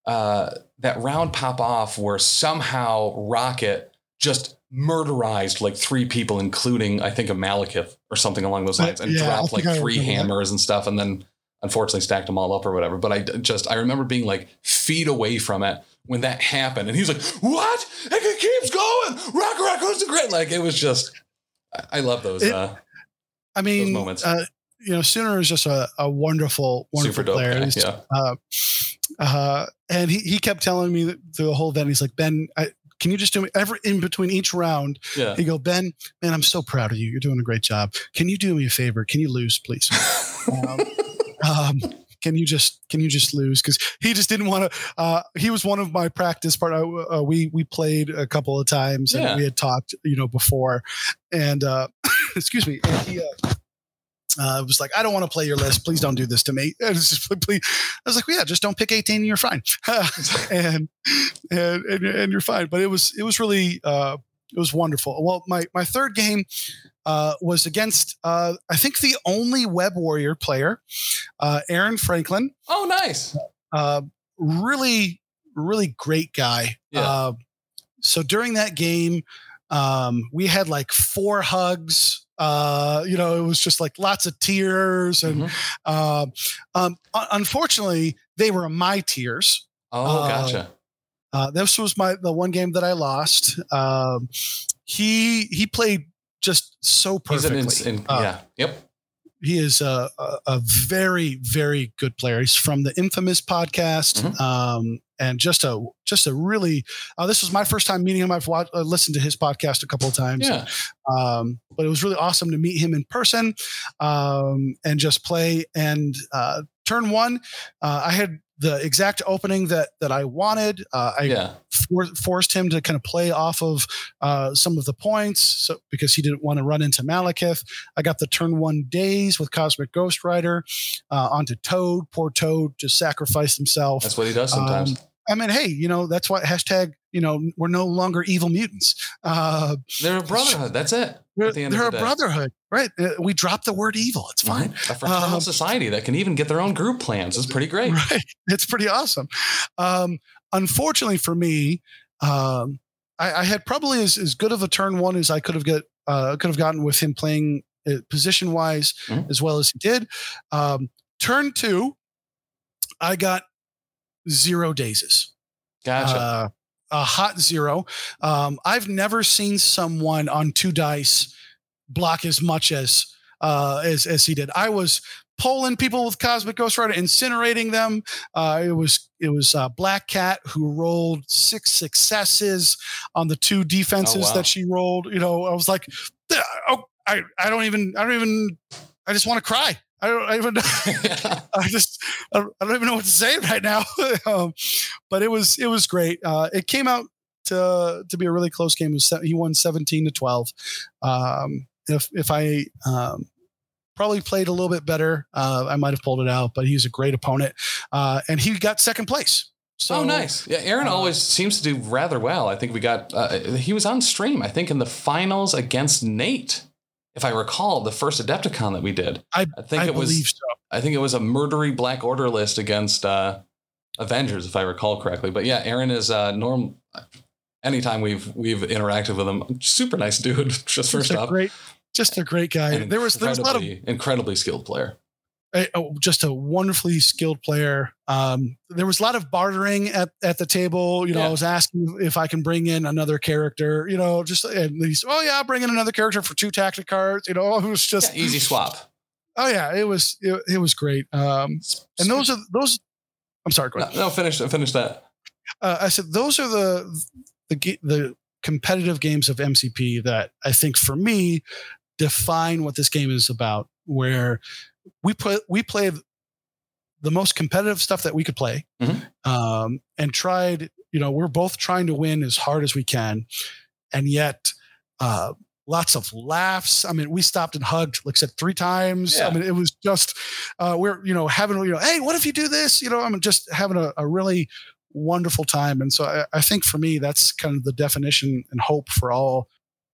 uh, that round pop off where somehow Rocket just murderized like three people, including I think a Malekith or something along those lines, and Yeah, dropped like three remember that. hammers and stuff, and then unfortunately stacked them all up or whatever. But I just I remember being like feet away from it when that happened, and he's like, "What? It keeps going. Rock Raccoon's the great." Like it was just. I- I love those. It- uh, I mean, moments. Uh, you know, Sooner is just a, a wonderful, wonderful player. guy, yeah. uh, uh, and he, he kept telling me through the whole event, he's like, Ben, I, can you just do me every in between each round? Yeah. He go, Ben, man, I'm so proud of you. You're doing a great job. Can you do me a favor? Can you lose, please? um, um, can you just can you just lose because he just didn't want to uh he was one of my practice part uh, we we played a couple of times and Yeah. we had talked you know before and uh excuse me and he uh uh, was like, I don't want to play your list. Please don't do this to me. And it's just, please. I was like, well, yeah, just don't pick 18 and you're fine. and, and, and, and you're fine. But it was, it was really, uh, it was wonderful. Well, my, my third game, uh, was against uh, I think the only Web Warrior player, uh, Aaron Franklin. Oh, nice. Uh, really, really great guy. Yeah. Uh, so during that game, um, we had like four hugs. Uh, you know, it was just like lots of tears, and Mhm. uh, um, unfortunately, they were my tears. Oh, gotcha. Uh, this was my the one game that I lost. Um, he he played just so He's an perfectly. ins- in, Uh, yeah. Yep. he is a, a, very very good player. He's from the Infamous podcast, Mhm. um, and just a just a really. Uh, this was my first time meeting him. I've watched, uh, listened to his podcast a couple of times. Yeah. Um, but it was really awesome to meet him in person um, and just play. And uh, turn one, uh, I had the exact opening that that I wanted. Uh, I Yeah. For, forced him to kind of play off of uh, some of the points so, because he didn't want to run into Malekith. I got the turn one daze with Cosmic Ghost Rider uh, onto Toad. Poor Toad just sacrificed himself. That's what he does sometimes. Um, I mean, hey, you know, that's why hashtag, you know, we're no longer evil mutants. Uh, They're a brotherhood. That's it. they're the they're a day. brotherhood, right? Uh, we dropped the word evil. It's fine. Mhm. A fraternal Um, society that can even get their own group plans is pretty great. Right. It's pretty awesome. Um, unfortunately for me, um, I, I had probably as, as good of a turn one as I could have get uh, could have gotten with him playing uh, position wise Mhm. as well as he did. Um, turn two, I got zero dazes. Gotcha. Uh, a hot zero. Um, I've never seen someone on two dice block as much as uh, as as he did. I was pulling people with Cosmic Ghost Rider, incinerating them. Uh, it was it was uh, Black Cat who rolled six successes on the two defenses wow. that she rolled. You know, I was like, oh, I I don't even I don't even I just want to cry. I don't I even. I just I don't, even know what to say right now. um, but it was it was great. Uh, it came out to to be a really close game. Was he won seventeen to twelve. Um, if if I um, probably played a little bit better, uh, I might have pulled it out. But he's a great opponent, uh, and he got second place. So oh, nice. Yeah, Aaron uh, always seems to do rather well. I think we got, uh, he was on stream, I think, in the finals against Nate, if I recall, the first Adepticon that we did. I, I think I it was. So. I think it was a murdery Black Order list against uh, Avengers, if I recall correctly. But yeah, Aaron is uh, norm. Anytime we've we've interacted with him, super nice dude. Just first off, great, just a great guy. There was there was a lot of incredibly- skilled player. a, a- just a wonderfully skilled player. Um, there was a lot of bartering at, at the table. You know, Yeah. I was asking if I can bring in another character. You know, just and he's oh yeah, I'll bring in another character for two tactic cards. You know, it was just Yeah, easy swap. oh yeah, it was it, it was great. Um, and those are those. I'm sorry, go no, ahead. no finish finish that. Uh, I said those are the the the competitive games of MCP that I think for me define what this game is about. Where we put we played the most competitive stuff that we could play, Mhm. um, and tried. You know, we're both trying to win as hard as we can, and yet. Uh, Lots of laughs. I mean, we stopped and hugged, like I said, three times. Yeah. I mean, it was just uh, we're you know having you know, hey, what if you do this? You know, I'm just having a, a really wonderful time. And so I, I think for me, that's kind of the definition and hope for all,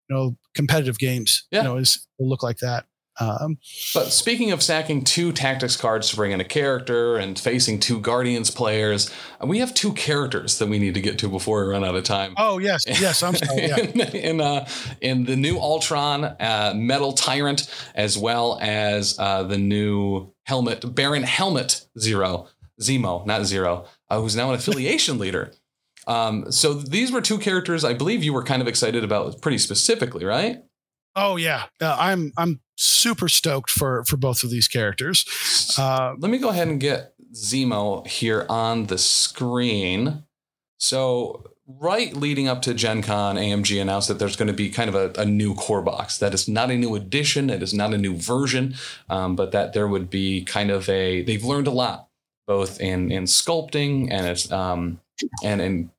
you know, competitive games, Yeah. you know, is look like that. Um, But speaking of stacking two tactics cards to bring in a character and facing two Guardians players, uh, we have two characters that we need to get to before we run out of time. oh yes, yes, I'm sorry. Yeah. in, in, uh, in the new Ultron uh, Metal Tyrant, as well as uh, the new Helmet Baron Helmet Zero Zemo, not Zero, uh, who's now an affiliation leader. Um, so these were two characters I believe you were kind of excited about pretty specifically, right? Oh yeah, uh, I'm I'm super stoked for for both of these characters. Uh, Let me go ahead and get Zemo here on the screen. So, right leading up to Gen Con, AMG announced that there's going to be kind of a, a new core box. That is not a new edition, it is not a new version, um, but that there would be kind of a, they've learned a lot, both in, in sculpting and it's, um, and in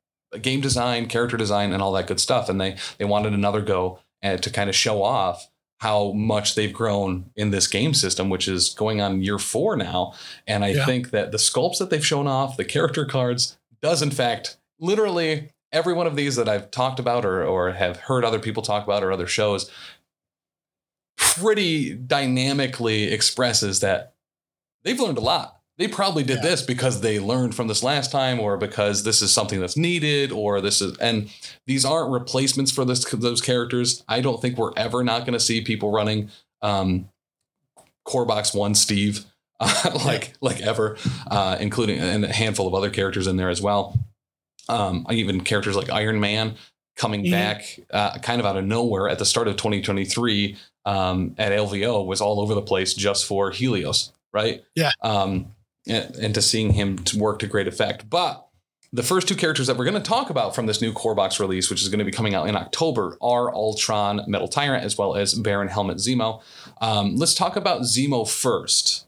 game design, character design, and all that good stuff. And they, they wanted another go uh, to kind of show off how much they've grown in this game system, which is going on year four now. And I Yeah. think that the sculpts that they've shown off, the character cards, does in fact literally every one of these that I've talked about or or have heard other people talk about or other shows pretty dynamically expresses that they've learned a lot. They probably did Yeah. this because they learned from this last time, or because this is something that's needed, or this is, and these aren't replacements for this those characters. I don't think we're ever not going to see people running um, Core Box One Steve, uh, like like ever, uh, including and a handful of other characters in there as well. Um, even characters like Iron Man coming Mhm. back uh, kind of out of nowhere at the start of 2023 um, at LVO was all over the place just for Helios, right? Yeah. Um, and, to seeing him work to great effect. But the first two characters that we're going to talk about from this new core box release, which is going to be coming out in October, are Ultron Metal Tyrant as well as Baron Helmet Zemo. Um, let's talk about Zemo first.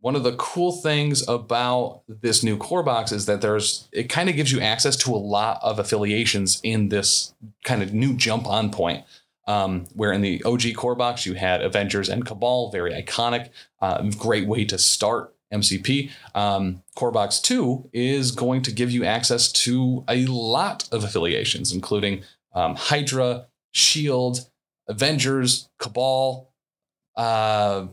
One of the cool things about this new core box is that there's it kind of gives you access to a lot of affiliations in this kind of new jump on point. Um, where in the OG core box you had Avengers and Cabal, very iconic, uh, great way to start MCP. Um, core box 2 is going to give you access to a lot of affiliations, including um, Hydra, Shield, Avengers, Cabal, uh,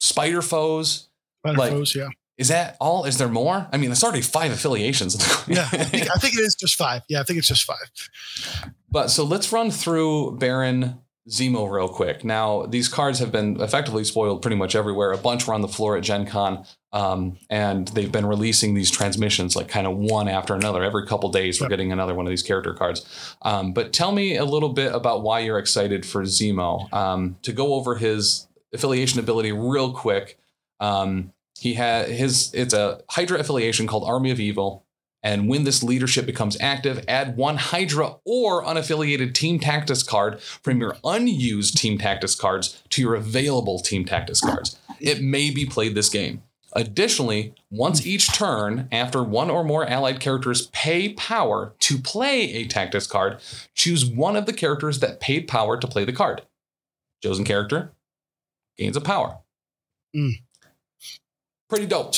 Spider Foes. Spider Like- Foes, yeah. Is that all? Is there more? I mean, it's already five affiliations. Yeah. I think, I think it is just five. Yeah, I think it's just five. But so let's run through Baron Zemo real quick. Now, these cards have been effectively spoiled pretty much everywhere. A bunch were on the floor at Gen Con, um, and they've been releasing these transmissions like kind of one after another. Every couple days, we're Yep. getting another one of these character cards. Um, but tell me a little bit about why you're excited for Zemo. Um, to go over his affiliation ability real quick. Um, he had his it's a Hydra affiliation called Army of Evil. And when this leadership becomes active, add one Hydra or unaffiliated Team Tactics card from your unused Team Tactics cards to your available Team Tactics cards. It may be played this game. Additionally, once each turn, after one or more allied characters pay power to play a Tactics card, choose one of the characters that paid power to play the card. Chosen character gains a power. Mm. Pretty dope.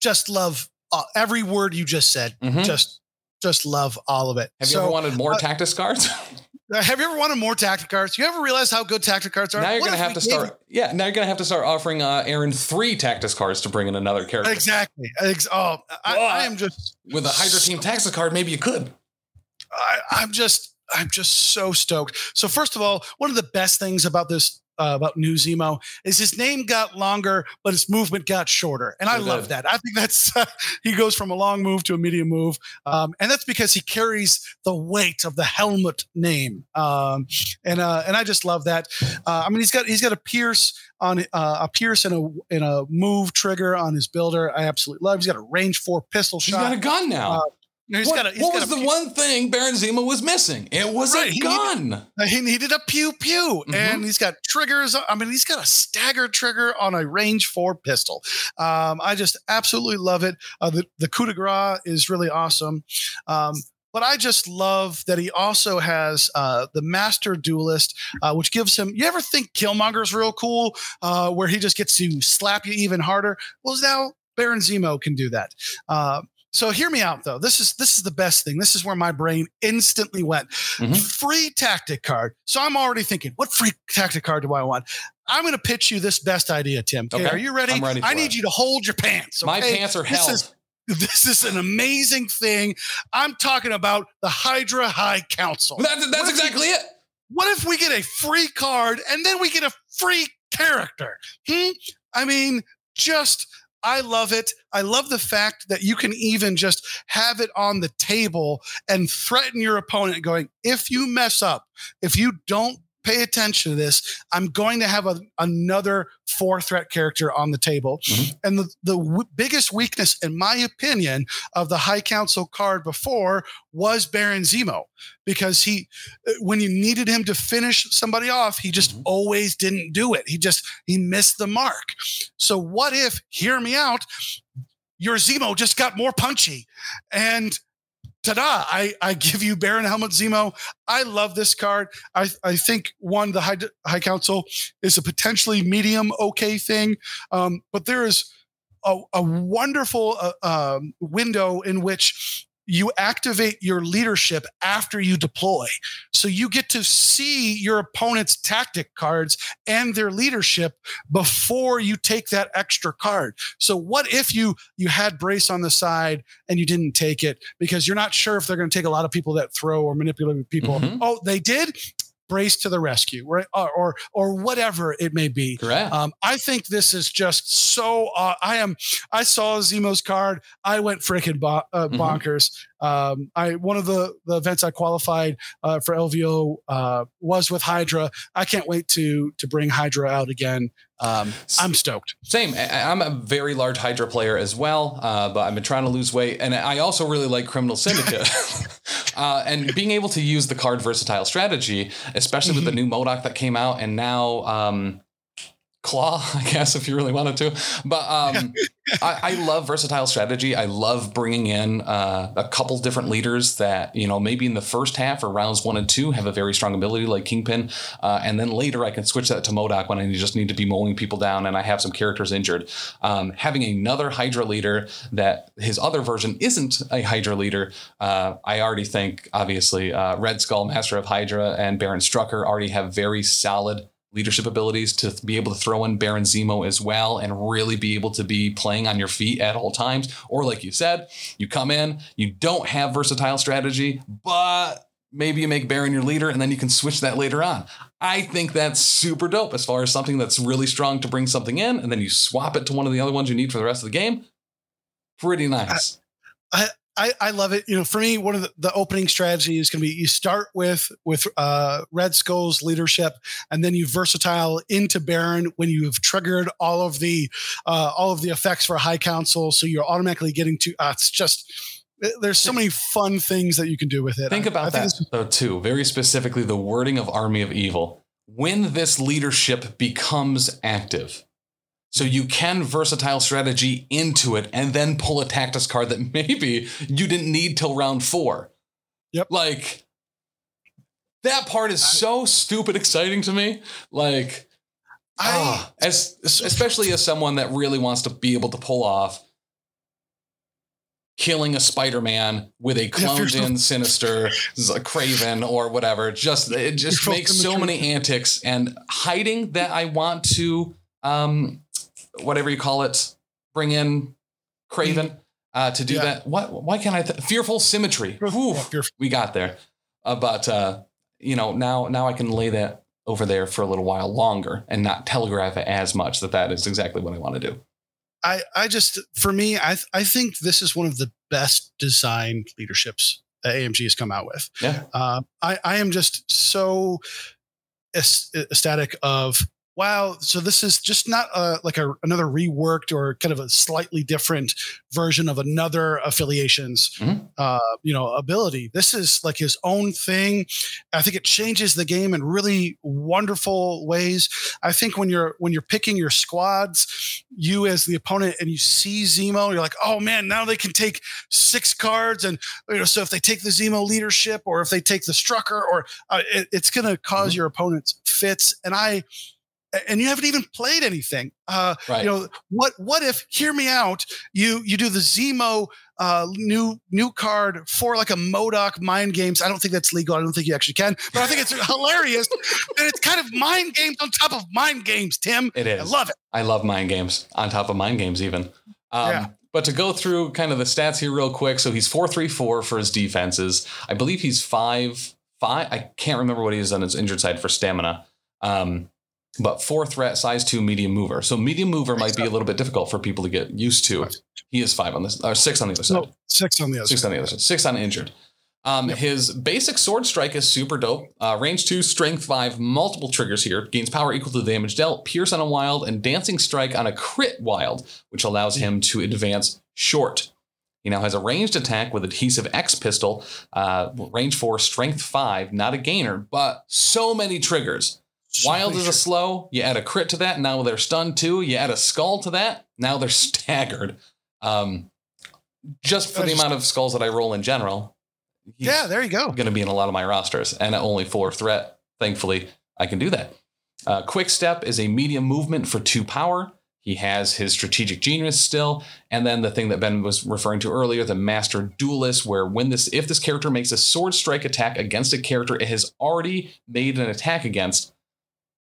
Just love uh, every word you just said. Mhm. Just just love all of it. Have you So, ever wanted more uh, Tactics cards? uh, have you ever wanted more tactic cards? You ever realize how good tactic cards are? now you're What gonna have to start. Yeah, now you're gonna have to start offering uh, Aaron three Tactics cards to bring in another character. Exactly. Ex- oh, I, I am just With a Hydra Team Tactics card, maybe you could. I, I'm just I'm just so stoked. So first of all, one of the best things about this uh, about New Zemo is his name got longer, but his movement got shorter, and I love that. I think that's he goes from a long move to a medium move, um, and that's because he carries the weight of the helmet name, um, and uh, and I just love that. Uh, I mean, he's got he's got a pierce on uh, a pierce and a and a move trigger on his builder. I absolutely love. He's got a range four pistol shot. He's got a gun now. Uh, He's what got a, he's what got was a the one thing Baron Zemo was missing? It was Right, a he gun. Uh, He needed a pew pew, Mhm. and he's got triggers. I mean, he's got a stagger trigger on a range four pistol. Um, I just absolutely love it. Uh, the the coup de grace is really awesome. Um, but I just love that he also has uh, the Master Duelist, uh, which gives him. You ever think Killmonger's real cool, uh, where he just gets to slap you even harder? Well, now Baron Zemo can do that. So hear me out, though. This is this is the best thing. This is where my brain instantly went. Mhm. Free tactic card. So I'm already thinking, what free tactic card do I want? I'm going to pitch you this best idea, Tim. Okay, Okay. are you ready? I'm ready I need it. you to hold your pants. My pants are held. This is- this is an amazing thing. I'm talking about the Hydra High Council. That- that's if we- exactly it. What if we get a free card and then we get a free character? Hmm? I mean, just I love it. I love the fact that you can even just have it on the table and threaten your opponent, going, if you mess up, if you don't pay attention to this, I'm going to have a, another four threat character on the table. Mhm. And the, the w- biggest weakness, in my opinion, of the High Council card before was Baron Zemo because he, uh, when you needed him to finish somebody off, he just Mhm. always didn't do it. He just, he missed the mark. So what if, hear me out, your Zemo just got more punchy and ta-da, I, I give you Baron Helmet Zemo. I love this card. I, I think one, the High, High Council is a potentially medium okay thing. Um, but there is a, a wonderful uh, um, window in which you activate your leadership after you deploy. So you get to see your opponent's tactic cards and their leadership before you take that extra card. So what if you you had brace on the side and you didn't take it because you're not sure if they're going to take a lot of people that throw or manipulate people. Mhm. Oh, they did brace to the rescue, right? Or or, or whatever it may be. Correct. Um, I think this is just so. Uh, I am. I saw Zemo's card. I went freaking bo- uh, Mhm. bonkers. Um, I one of the the events I qualified uh, for LVO uh, was with Hydra. I can't wait to to bring Hydra out again. Um, I'm stoked. Same. I'm a very large Hydra player as well, uh, but I've been trying to lose weight, and I also really like Criminal Syndicate. uh, and being able to use the card versatile strategy, especially with the new MODOK that came out, and now um, Klaw, I guess, if you really wanted to. But um, I, I love versatile strategy. I love bringing in uh, a couple different leaders that you know maybe in the first half or rounds one and two have a very strong ability like Kingpin, uh, and then later I can switch that to MODOK when I just need to be mowing people down and I have some characters injured. Um, having another Hydra leader that his other version isn't a Hydra leader, uh, I already think obviously uh, Red Skull, Master of Hydra, and Baron Strucker already have very solid leadership abilities to be able to throw in Baron Zemo as well and really be able to be playing on your feet at all times. Or like you said, you come in, you don't have versatile strategy, but maybe you make Baron your leader and then you can switch that later on. I think that's super dope as far as something that's really strong to bring something in and then you swap it to one of the other ones you need for the rest of the game. Pretty nice. I, I love it. You know, for me, one of the, the opening strategies is going to be you start with with uh, Red Skull's leadership, and then you versatile into Baron when you have triggered all of the uh, all of the effects for High Council. So you're automatically getting to. Uh, it's just there's so many fun things that you can do with it. Think I- about I think that though too. Very specifically, the wording of Army of Evil. When this leadership becomes active, so you can versatile strategy into it and then pull a tactics card that maybe you didn't need till round four. Yep. Like that part is so stupid exciting to me. Like I, ah, as especially as someone that really wants to be able to pull off killing a Spider-Man with a cloned in Sinister, Kraven, or whatever. Just it just makes so many antics and hiding that I want to um whatever you call it, bring in Kraven uh, to do Yeah. that. What why can't I th- fearful symmetry? You're- we got there. Uh, but uh, you know, now now I can lay that over there for a little while longer and not telegraph it as much that that is exactly what I want to do. I, I just for me, I I think this is one of the best designed leaderships that AMG has come out with. Yeah. Uh, I I am just so ec- ecstatic of wow. So this is just not a, like a another reworked or kind of a slightly different version of another affiliation's Mhm. uh, you know ability. This is like his own thing. I think it changes the game in really wonderful ways. I think when you're when you're picking your squads, you as the opponent and you see Zemo, you're like, oh man, now they can take six cards, and you know, so if they take the Zemo leadership or if they take the Strucker, or uh, it, it's going to because Mhm. your opponent's fits. And I, and you haven't even played anything. Uh, Right. you know what? What if? Hear me out. You you do the Zemo uh, new new card for like a MODOK mind games. I don't think that's legal. I don't think you actually can, but I think it's hilarious. And it's kind of mind games on top of mind games. Tim, It I love it. I love mind games on top of mind games, even. Um, Yeah. But to go through kind of the stats here real quick. So he's four three four for his defenses. I believe he's five five. I can't remember what he is on his injured side for stamina. Um, but four threat, size two, medium mover. So medium mover might be a little bit difficult for people to get used to. He is five on this, or six on the other side. No, six on the other. Six side. on the other side. Six on injured. Um, Yep. His basic sword strike is super dope. Uh, range two, strength five, multiple triggers here. Gains power equal to the damage dealt. Pierce on a wild and dancing strike on a crit wild, which allows him to advance short. He now has a ranged attack with adhesive X pistol, uh, range four, strength five, not a gainer, but so many triggers. Wild is a slow. You add a crit to that. Now they're stunned too. You add a skull to that. Now they're staggered. Um, just for the amount of skulls that I roll in general. Yeah, there you go. Going to be in a lot of my rosters, and at only four threat. Thankfully, I can do that. Uh, quick step is a medium movement for two power. He has his strategic genius still, and then the thing that Ben was referring to earlier, the master duelist, where when this if this character makes a sword strike attack against a character it has already made an attack against,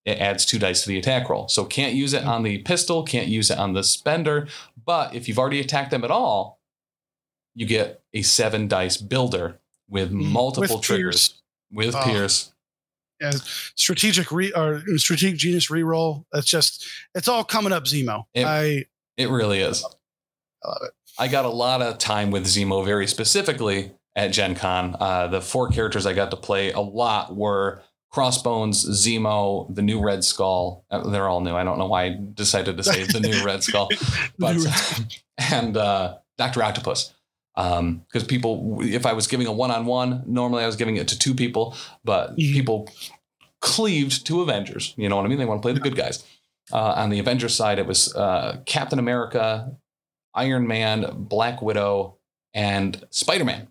it adds two dice to the attack roll. So can't use it on the pistol, can't use it on the spender, but if you've already attacked them at all, you get a seven dice builder with multiple With triggers Pierce. with Oh. Pierce. Yeah, strategic re or strategic genius reroll. That's just it's all coming up, Zemo. It- I It really is. I love it. I got a lot of time with Zemo very specifically at Gen Con. Uh, the four characters I got to play a lot were Crossbones, Zemo, the new Red Skull. Uh, they're all new. I don't know why I decided to say the new Red Skull, but and uh, Doctor Octopus. Because people, if I was giving a one-on-one, normally I was giving it to two people, but Mhm. people cleaved to Avengers. You know what I mean? They want to play the good guys. Uh, on the Avengers side, it was uh, Captain America, Iron Man, Black Widow, and Spider Man.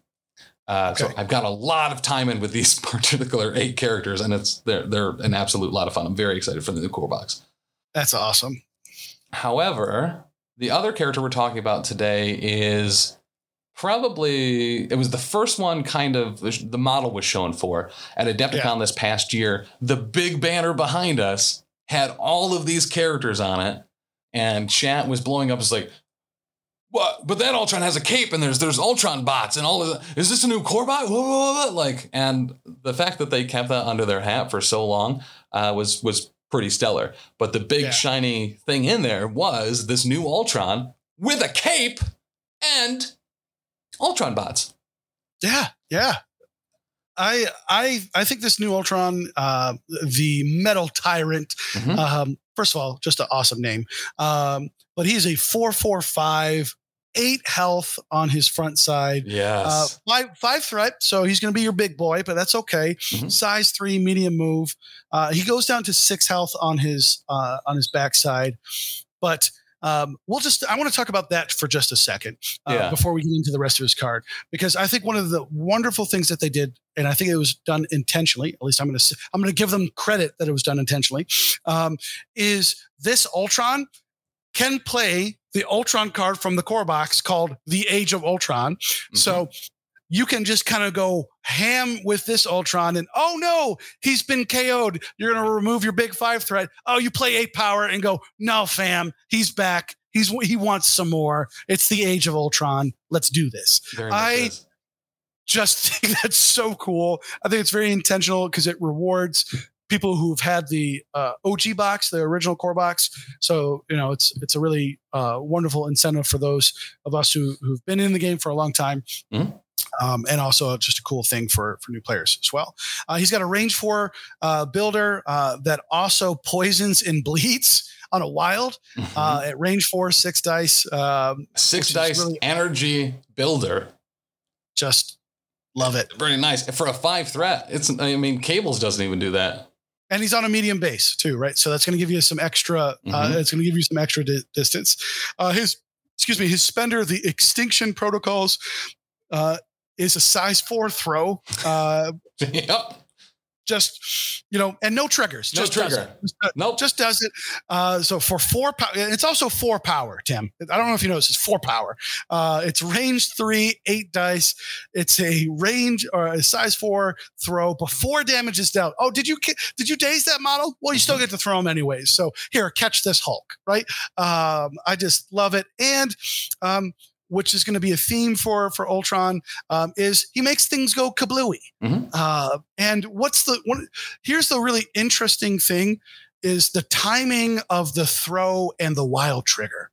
Uh, So I've got a lot of time in with these particular eight characters, and it's they're they're an absolute lot of fun. I'm very excited for the new core box. that's awesome. However, the other character we're talking about today is probably it was the first one kind of the model was shown for at Adepticon this past year. The big banner behind us had all of these characters on it, and chat was blowing up. It's like, what? But that Ultron has a cape, and there's there's Ultron bots, and all of that. Is this a new core bot? Whoa, whoa, whoa, Like, and the fact that they kept that under their hat for so long uh, was was pretty stellar. But the big Yeah. shiny thing in there was this new Ultron with a cape and Ultron bots. Yeah, yeah. I I I think this new Ultron, uh, the Metal Tyrant. Mhm. Um, first of all, just an awesome name. Um, but he's a four four five, eight health on his front side. Uh, five five threat, so he's going to be your big boy, but that's okay. Mhm. Size three, medium move. Uh, he goes down to six health on his uh, on his backside, but um, we'll just I want to talk about that for just a second uh, Yeah. before we get into the rest of his card because I think one of the wonderful things that they did, and I think it was done intentionally. At least I'm going to I'm going to give them credit that it was done intentionally. Um, is this Ultron can play the Ultron card from the core box called the Age of Ultron. Mm-hmm. So you can just kind of go ham with this Ultron and oh no, he's been KO'd. You're gonna remove your big five threat. Oh, you play eight power and go, no, fam, he's back. He's he wants some more. It's the age of Ultron. Let's do this. Very I-. Just think that's so cool. I think it's very intentional because it rewards people who've had the uh, OG box, the original core box. So you know, it's it's a really uh, wonderful incentive for those of us who who've been in the game for a long time. Mhm. Um, and also just a cool thing for for new players as well. Uh, he's got a range four uh, builder uh, that also poisons and bleeds on a wild Mhm. uh, at range four, six dice. Um, Six dice really- energy builder. just love it. Very nice for a five threat. It's I mean, cables doesn't even do that. And he's on a medium base too, right? So that's going to give you some extra. Uh, Mhm. it's going to give you some extra di- distance. Uh, his, excuse me, his spender, the extinction protocols, uh, is a size four throw. Uh, yep. Just you know, and no triggers. No just does trigger. it. Just, uh, Nope. just does it. Uh, so for four power, it's also four power, Tim. I don't know if you noticed, it's four power. Uh, it's range three, eight dice. It's a range or a size four throw before damage is dealt. Oh, did you did you daze that model? Well, you still get to throw him anyways. So here, catch this Hulk, right? Um, I just love it, and um, which is going to be a theme for for Ultron um, is he makes things go kablooey. Mhm. Uh, and what's the one? Here's the really interesting thing: is the timing of the throw and the wild trigger.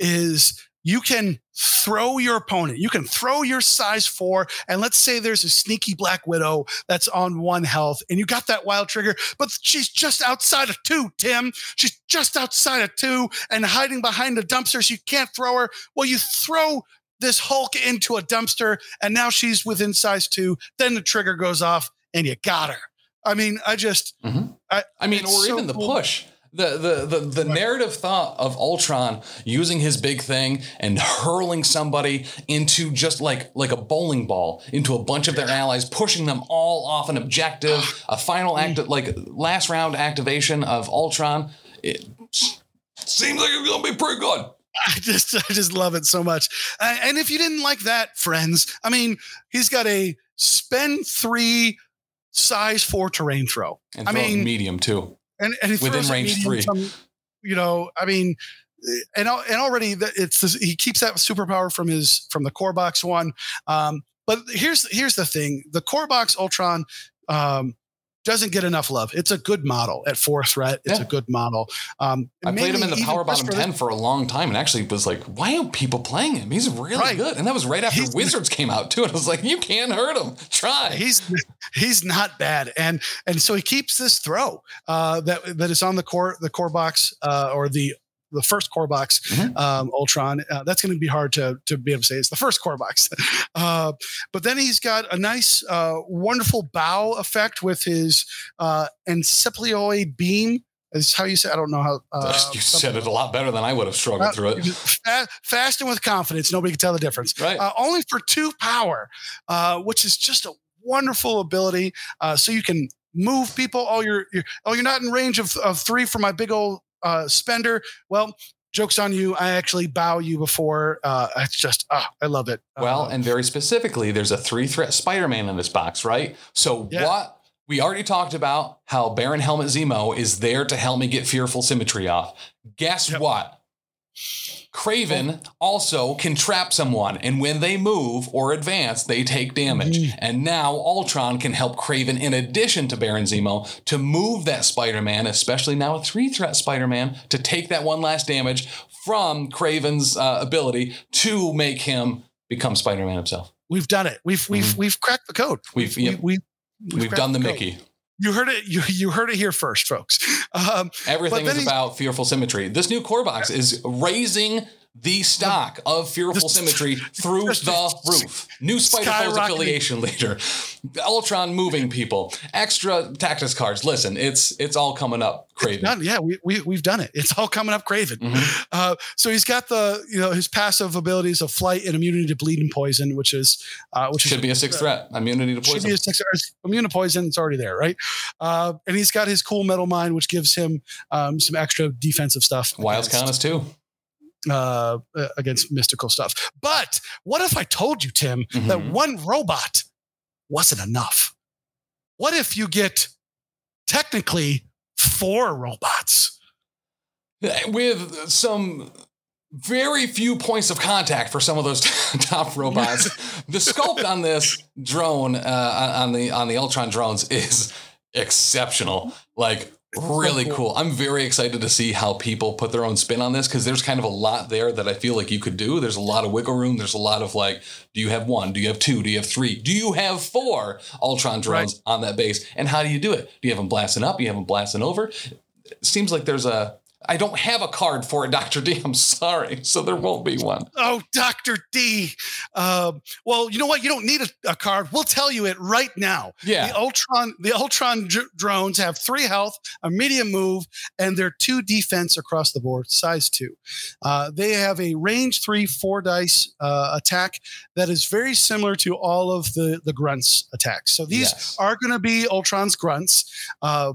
Is you can throw your opponent, you can throw your size four, and let's say there's a sneaky Black Widow that's on one health, and you got that wild trigger, but she's just outside of two, Tim. She's just outside of two and hiding behind a dumpster, so you can't throw her. Well, you throw this Hulk into a dumpster, and now she's within size two. Then the trigger goes off, and you got her. I mean, I just mm-hmm. I mean, or so even the cool. push. The the the, the narrative thought of Ultron using his big thing and hurling somebody into just like like a bowling ball into a bunch of their allies, pushing them all off an objective, a final mm. act like last round activation of Ultron. It, seems like it's gonna be pretty good. I just I just love it so much. And if you didn't like that, friends, I mean, he's got a spend three size four terrain throw. And I mean- medium too. And, and Within range three. from, you know, I mean, and and already that it's this, he keeps that superpower from his from the core box one. Um, but here's here's the thing: the core box Ultron um, doesn't get enough love. It's a good model at four threat. It's Yeah. a good model. Um, I played him in the power bottom 10 for a long time and actually was like, why aren't people playing him? He's really Right. good. And that was right after He's- Wizards came out too. And I was like, you can't hurt him. Try. he's he's not bad and and so he keeps this throw uh that that is on the core the core box uh or the the first core box Mhm. um ultron uh, that's going to be hard to to be able to say it's the first core box uh but then he's got a nice uh wonderful bow effect with his uh encephalioid beam is how you say i don't know how uh, you said it a lot better than I would have struggled through it. Fa- fast and with confidence nobody can tell the difference Right. uh, only for two power, uh, which is just a wonderful ability. Uh, so you can move people. Oh, you're, you're oh you're not in range of, of three for my big old uh, spender. Well, jokes on you. I actually bow you before. Uh, it's just ah, I love it. Well, Uh, and very specifically, there's a three threat Spider Man in this box, right? So, Yeah. what we already talked about how Baron Helmut Zemo is there to help me get fearful symmetry off. Guess Yep. what? Kraven also can trap someone, and when they move or advance, they take damage. Mhm. And now Ultron can help Kraven, in addition to Baron Zemo, to move that Spider Man, especially now a three threat Spider Man, to take that one last damage from Kraven's uh, ability to make him become Spider Man himself. we've done it. We've we've we've cracked the code. Mm-hmm. We've- yep. we, We've, done the code. Mickey. You heard it. You you heard it here first, folks. Um, Everything is about fearful symmetry. This new core box is raising the stock of fearful symmetry through the roof. New Spider Foes affiliation leader, Ultron moving people, extra tactics cards. Listen, it's it's all coming up. Kraven. done. Yeah, we, we we've done it. It's all coming up, Kraven. Mhm. Uh, so he's got the you know his passive abilities of flight and immunity to bleed and poison, which is uh, which Should is be a sixth threat. Immunity to poison. should be a six it's immune to poison. It's already there, right? Uh, and he's got his cool metal mine, which gives him um, some extra defensive stuff. Wild against, Countess too. Uh, uh, against mystical stuff. But what if I told you, Tim, that Mhm. one robot wasn't enough? What if you get technically four robots? with some very few points of contact for some of those top robots. the sculpt on this drone, uh, on the on the Ultron drones, is exceptional. Like really cool. cool. I'm very excited to see how people put their own spin on this because there's kind of a lot there that I feel like you could do. There's a lot of wiggle room. There's a lot of like, do you have one? Do you have two? Do you have three? Do you have four Ultron drones on that base? And how do you do it? Do you have them blasting up? Do you have them blasting over? It seems like there's a I don't have a card for it, Dr. D. I'm sorry. So there won't be one. Oh, Dr. D. Um, well, you know what? You don't need a, a card. We'll tell you it right now. Yeah. The Ultron, the Ultron dr- drones have three health, a medium move, and they're two defense across the board, size two. Uh, they have a range three, four dice uh, attack that is very similar to all of the the grunts attacks. So these Yes. are going to be Ultron's grunts, uh,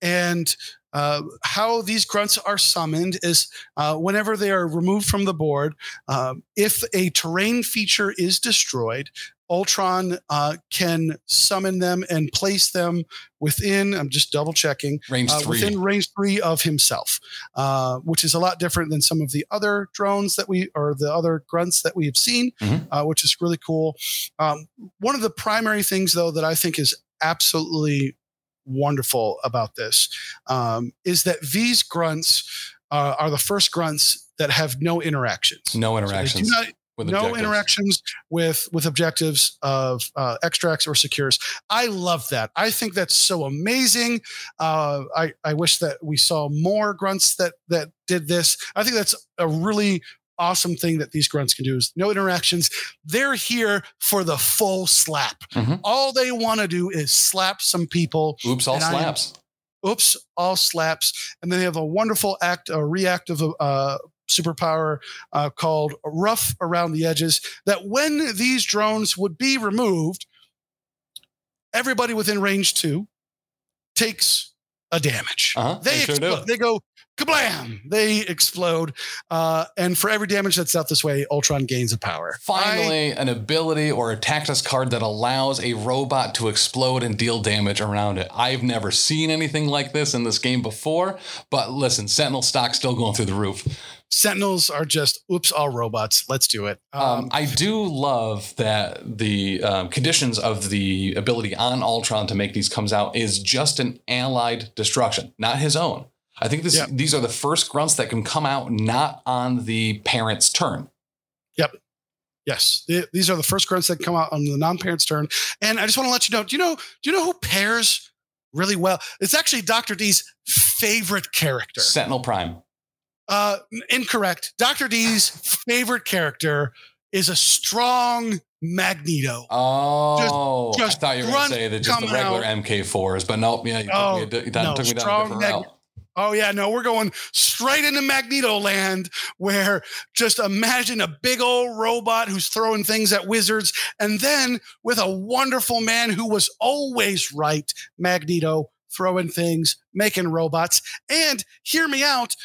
and. Uh, how these grunts are summoned is uh, whenever they are removed from the board, um, if a terrain feature is destroyed, Ultron uh, can summon them and place them within. I'm just double checking Range uh, three. within range three of himself, uh, which is a lot different than some of the other drones that we or the other grunts that we have seen, Mhm. uh, which is really cool. Um, one of the primary things, though, that I think is absolutely wonderful about this um, is that these grunts uh, are the first grunts that have no interactions. no interactions with no objectives. interactions with with objectives of uh, extracts or secures. I love that. I think that's so amazing. Uh, I I wish that we saw more grunts that that did this. I think that's a really awesome thing that these grunts can do is no interactions. They're here for the full slap. Mhm. All they want to do is slap some people. Oops, all And I am- slaps. Oops, all slaps, and then they have a wonderful act, a reactive uh, superpower uh, called rough around the edges. That when these drones would be removed, everybody within range two takes a damage. Uh-huh, They they sure explode. they go kablam. They explode. Uh, and for every damage that's dealt this way, Ultron gains a power. I- Finally, an ability or a tactics card that allows a robot to explode and deal damage around it. I've never seen anything like this in this game before, but listen, Sentinel stock still going through the roof. Sentinels are just oops, all robots. Let's do it. Um, Um, I do love that the um, conditions of the ability on Ultron to make these comes out is just an allied destruction, not his own. I think this Yeah. these are the first grunts that can come out not on the parent's turn. Yep. Yes, th- these are the first grunts that come out on the non-parent's turn. And I just want to let you know. Do you know? Do you know who pairs really well? It's actually Doctor D's favorite character. Sentinel Prime. Uh, incorrect. Doctor D's favorite character is a strong Magneto. Oh, just I thought you were going to say that just the regular out. MK4s, but nope. Yeah, you took Oh, me, a- you no, took me down a different Mag- route. Oh yeah, no, we're going straight into Magneto land where just imagine a big old robot who's throwing things at wizards and then with a wonderful man who was always right, Magneto throwing things, making robots. And hear me out,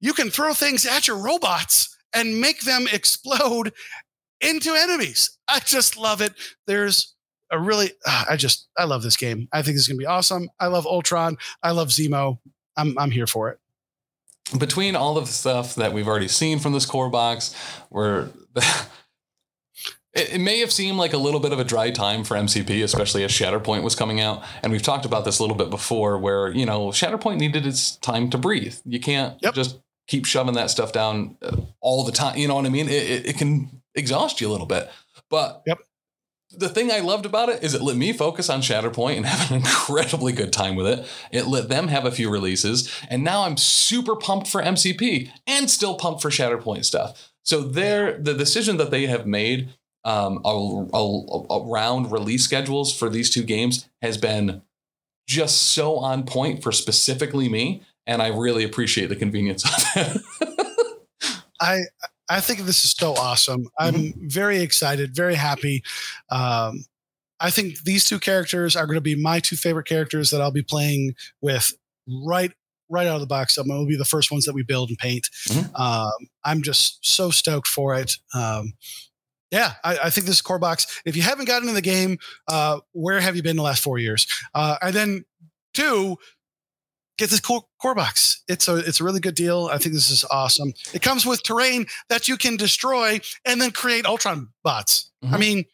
you can throw things at your robots and make them explode into enemies. I just love it. There's a really ah, I just I love this game. I think is going to be awesome. I love Ultron. I love Zemo. I'm I'm here for it. Between all of the stuff that we've already seen from this core box, where it, it may have seemed like a little bit of a dry time for MCP, especially as Shatterpoint was coming out. And we've talked about this a little bit before, where you know Shatterpoint needed its time to breathe. You can't Yep. just keep shoving that stuff down uh, all the time. You know what I mean? It, it, it can exhaust you a little bit. But Yep. The thing I loved about it is it let me focus on Shatterpoint and have an incredibly good time with it. It let them have a few releases, and now I'm super pumped for MCP and still pumped for Shatterpoint stuff. So their the decision that they have made um, around release schedules for these two games has been just so on point for specifically me, and I really appreciate the convenience of it. I I think this is so awesome. I'm very excited, very happy. Um, I think these two characters are going to be my two favorite characters that I'll be playing with right right out of the box. Some will be the first ones that we build and paint. Mhm. Um, I'm just so stoked for it. Um, yeah, I, I think this core box. If you haven't gotten in the game, uh, where have you been the last four years? Uh, and then two, get this core, core box. It's a it's a really good deal. I think this is awesome. It comes with terrain that you can destroy and then create Ultron bots. I Mhm. mean,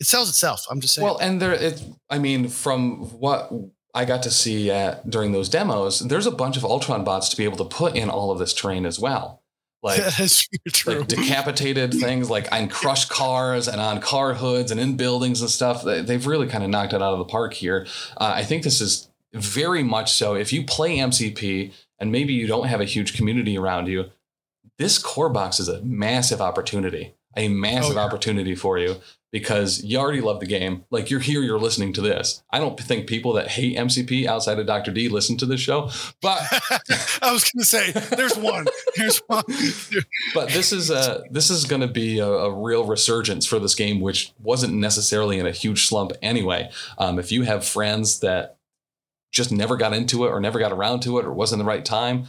it sells itself. I'm just saying. Well, and there, it, I mean, from what I got to see at during those demos, there's a bunch of Ultron bots to be able to put in all of this terrain as well. Like, true. like decapitated things, like on crushed cars and on car hoods and in buildings and stuff. They- They've really kind of knocked it out of the park here. Uh, I think this is very much so. If you play MCP and maybe you don't have a huge community around you, this core box is a massive opportunity, a massive Oh, yeah. opportunity for you because you already love the game. Like you're here, you're listening to this. I don't think people that hate MCP outside of Dr. D listen to this show, but I was going to say, there's one. There's one. but this is a this is going to be a, a real resurgence for this game, which wasn't necessarily in a huge slump anyway. Um, if you have friends that just never got into it or never got around to it or wasn't the right time,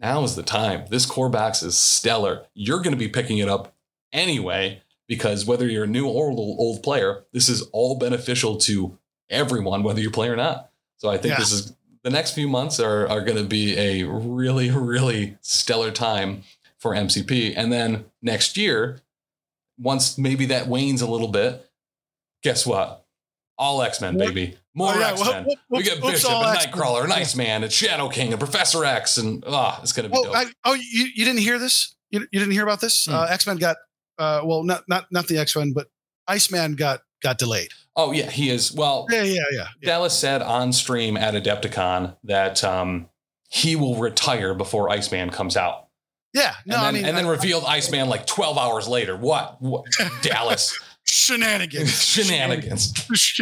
now is the time. This core box is stellar. You're going to be picking it up anyway because whether you're a new or old, player, this is all beneficial to everyone, whether you play or not. So I think Yeah. this is the next few months are, are going to be a really, really stellar time for MCP. And then next year, once maybe that wanes a little bit, guess what? All X Men, baby. More Oh, yeah. X Men. We get Bishop and. Nightcrawler and Iceman and Shadow King and Professor X. And ah, it's going to be Oh, dope. I, oh, you, you didn't hear this? You, you didn't hear about this? Hmm. Uh, X Men got, uh, well, not not not the X Men, but Iceman got got delayed. oh, yeah, he is. Well, Yeah, yeah, yeah. yeah. Dallas said on stream at Adepticon that um, he will retire before Iceman comes out. Yeah, no, and then, I mean, and then I- revealed Iceman like 12 hours later. What? what? Dallas. Shenanigans, Shenanigans. Sh-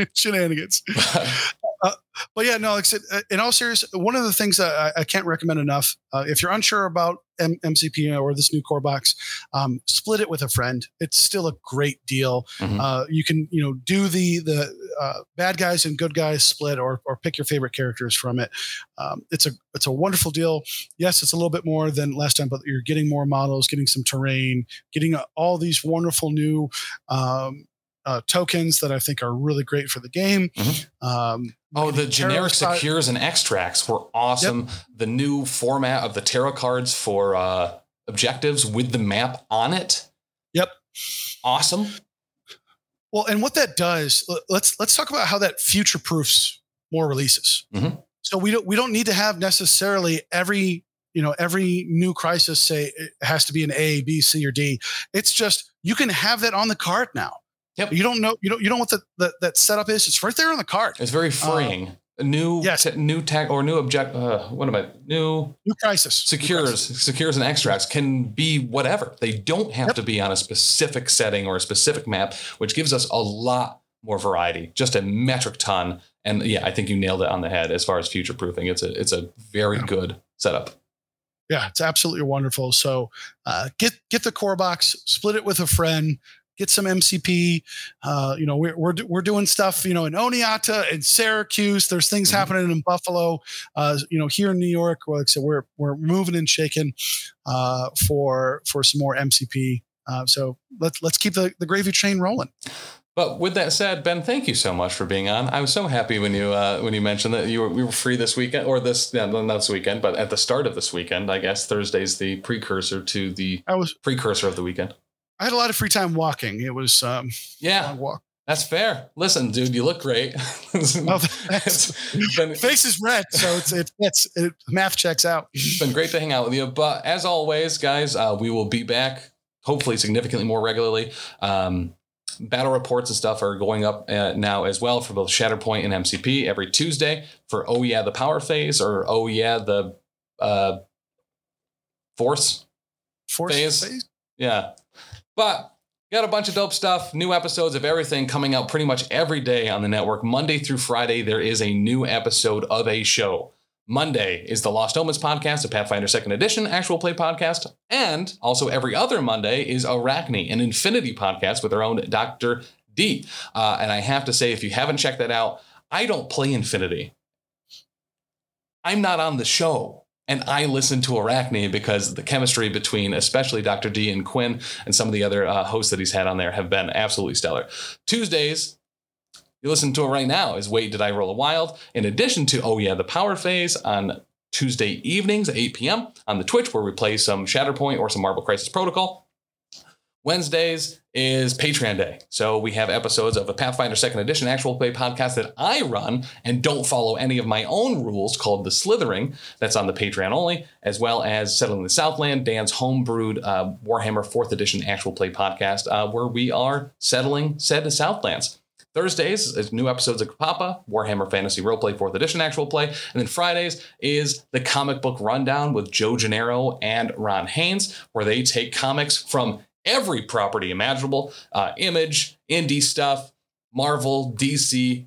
shenanigans. but yeah, no, like I said, uh, in all seriousness, one of the things that I, I can't recommend enough, uh, if you're unsure about M- MCP or this new core box, um, split it with a friend. It's still a great deal. Mhm. Uh, you can, you know, do the the uh, bad guys and good guys split, or or pick your favorite characters from it. Um, it's a it's a wonderful deal. Yes, it's a little bit more than last time, but you're getting more models, getting some terrain, getting uh, all these wonderful new. Um, uh, tokens that I think are really great for the game. Mhm. Um, Oh, the generic card- secures and extracts were awesome. The new format of the tarot cards for uh, objectives with the map on it. Yep. Awesome. Well, and what that does, let's let's talk about how that future proofs more releases. Mhm. So we don't we don't need to have necessarily every you know every new crisis say it has to be an A, B, C, or D. It's just you can have that on the card now. Yep. You don't know you don't you know what the, the that setup is. It's right there on the card. It's very freeing. A new yes. new tag or new object. Uh, what am I? New New crisis New secures, crisis. secures and extracts can be whatever. They don't have Yep. to be on a specific setting or a specific map, which gives us a lot more variety. Just a metric ton. And yeah, I think you nailed it on the head as far as future proofing. It's a it's a very Yeah. good setup. Yeah, it's absolutely wonderful. So uh, get get the core box, split it with a friend, get some MCP. Uh, you know, we're, we're we're doing stuff. You know, in Oneida and Syracuse. There's things Mhm. happening in Buffalo. Uh, you know, here in New York, like I said, we're we're moving and shaking uh, for for some more MCP. Uh, so let's let's keep the, the gravy train rolling. But with that said, Ben, thank you so much for being on. I was so happy when you uh, when you mentioned that you were, we were free this weekend or this yeah, not this weekend, but at the start of this weekend, I guess Thursday's the precursor to the I was precursor of the weekend. I had a lot of free time walking. It was um, Yeah, walk. that's fair. Listen, dude, you look great. Oh, thanks. it's been, Face is red, so it's it, it's it, math checks out. it's been great to hang out with you. But as always, guys, uh, we will be back hopefully significantly more regularly. Um, battle reports and stuff are going up uh, now as well for both Shatterpoint and MCP every Tuesday for Oh Yeah, the Power Phase or Oh Yeah, the uh, Force. Force Phase. phase? Yeah. But got a bunch of dope stuff, new episodes of everything coming out pretty much every day on the network. Monday through Friday, there is a new episode of a show. Monday is the Lost Omens podcast, a Pathfinder Second Edition actual play podcast. And also every other Monday is Arachne, an Infinity podcast with our own Dr. D. Uh, and I have to say, if you haven't checked that out, I don't play Infinity. I'm not on the show. And I listen to Arachne because the chemistry between, especially Dr. D and Quinn, and some of the other uh, hosts that he's had on there have been absolutely stellar. Tuesdays, you listen to it right now, is Wait, Did I Roll a Wild? In addition to Oh Yeah, the Power Phase on Tuesday evenings at 8 p.m. on the Twitch, where we play some Shatterpoint or some Marvel Crisis Protocol. Wednesdays is Patreon Day. So we have episodes of a Pathfinder Second Edition actual play podcast that I run and don't follow any of my own rules called The Slithering. That's on the Patreon only, as well as Settling the Southland, Dan's homebrewed uh, Warhammer 4th Edition actual play podcast, uh, where we are settling said Southlands. Thursdays is new episodes of Papa, Warhammer Fantasy Roleplay 4th Edition actual play. And then Fridays is the comic book rundown with Joe Gennaro and Ron Haynes, where they take comics from every property imaginable uh, image, indie stuff, Marvel, DC,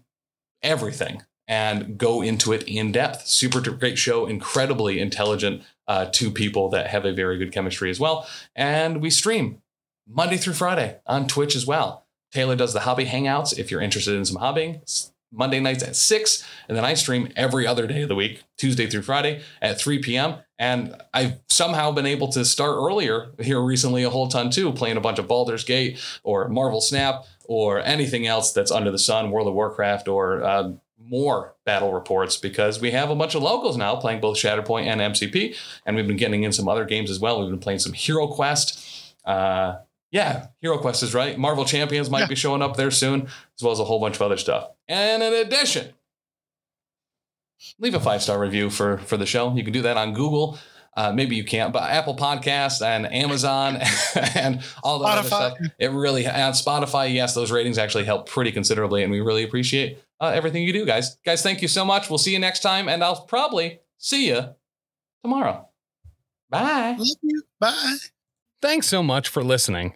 everything, and go into it in depth. Super great show, incredibly intelligent uh, two people that have a very good chemistry as well. And we stream Monday through Friday on Twitch as well. Taylor does the hobby hangouts if you're interested in some hobbying. Monday nights at 6, and then I stream every other day of the week, Tuesday through Friday at 3 p.m. And I've somehow been able to start earlier here recently a whole ton too, playing a bunch of Baldur's Gate or Marvel Snap or anything else that's under the sun, World of Warcraft or uh, more battle reports because we have a bunch of locals now playing both Shatterpoint and MCP, and we've been getting in some other games as well. We've been playing some Hero Quest. Uh, yeah, Hero Quest is right. Marvel Champions might Yeah. be showing up there soon, as well as a whole bunch of other stuff. And in addition, leave a five star review for for the show. You can do that on Google. Uh, maybe you can't, but Apple Podcasts and Amazon and all the other stuff. It really on Spotify. Yes, those ratings actually help pretty considerably, and we really appreciate uh, everything you do, guys. Guys, thank you so much. We'll see you next time, and I'll probably see you tomorrow. Bye. Love you. Bye. Thanks so much for listening.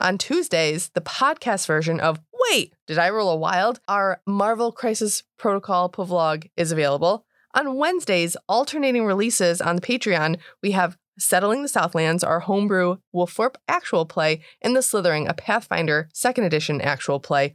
On Tuesdays, the podcast version of Wait, Did I Roll a Wild? Our Marvel Crisis Protocol vlog is available. On Wednesdays, alternating releases on the Patreon, we have Settling the Southlands, our homebrew Wolfthorpe actual play, and The Slithering, a Pathfinder second edition actual play.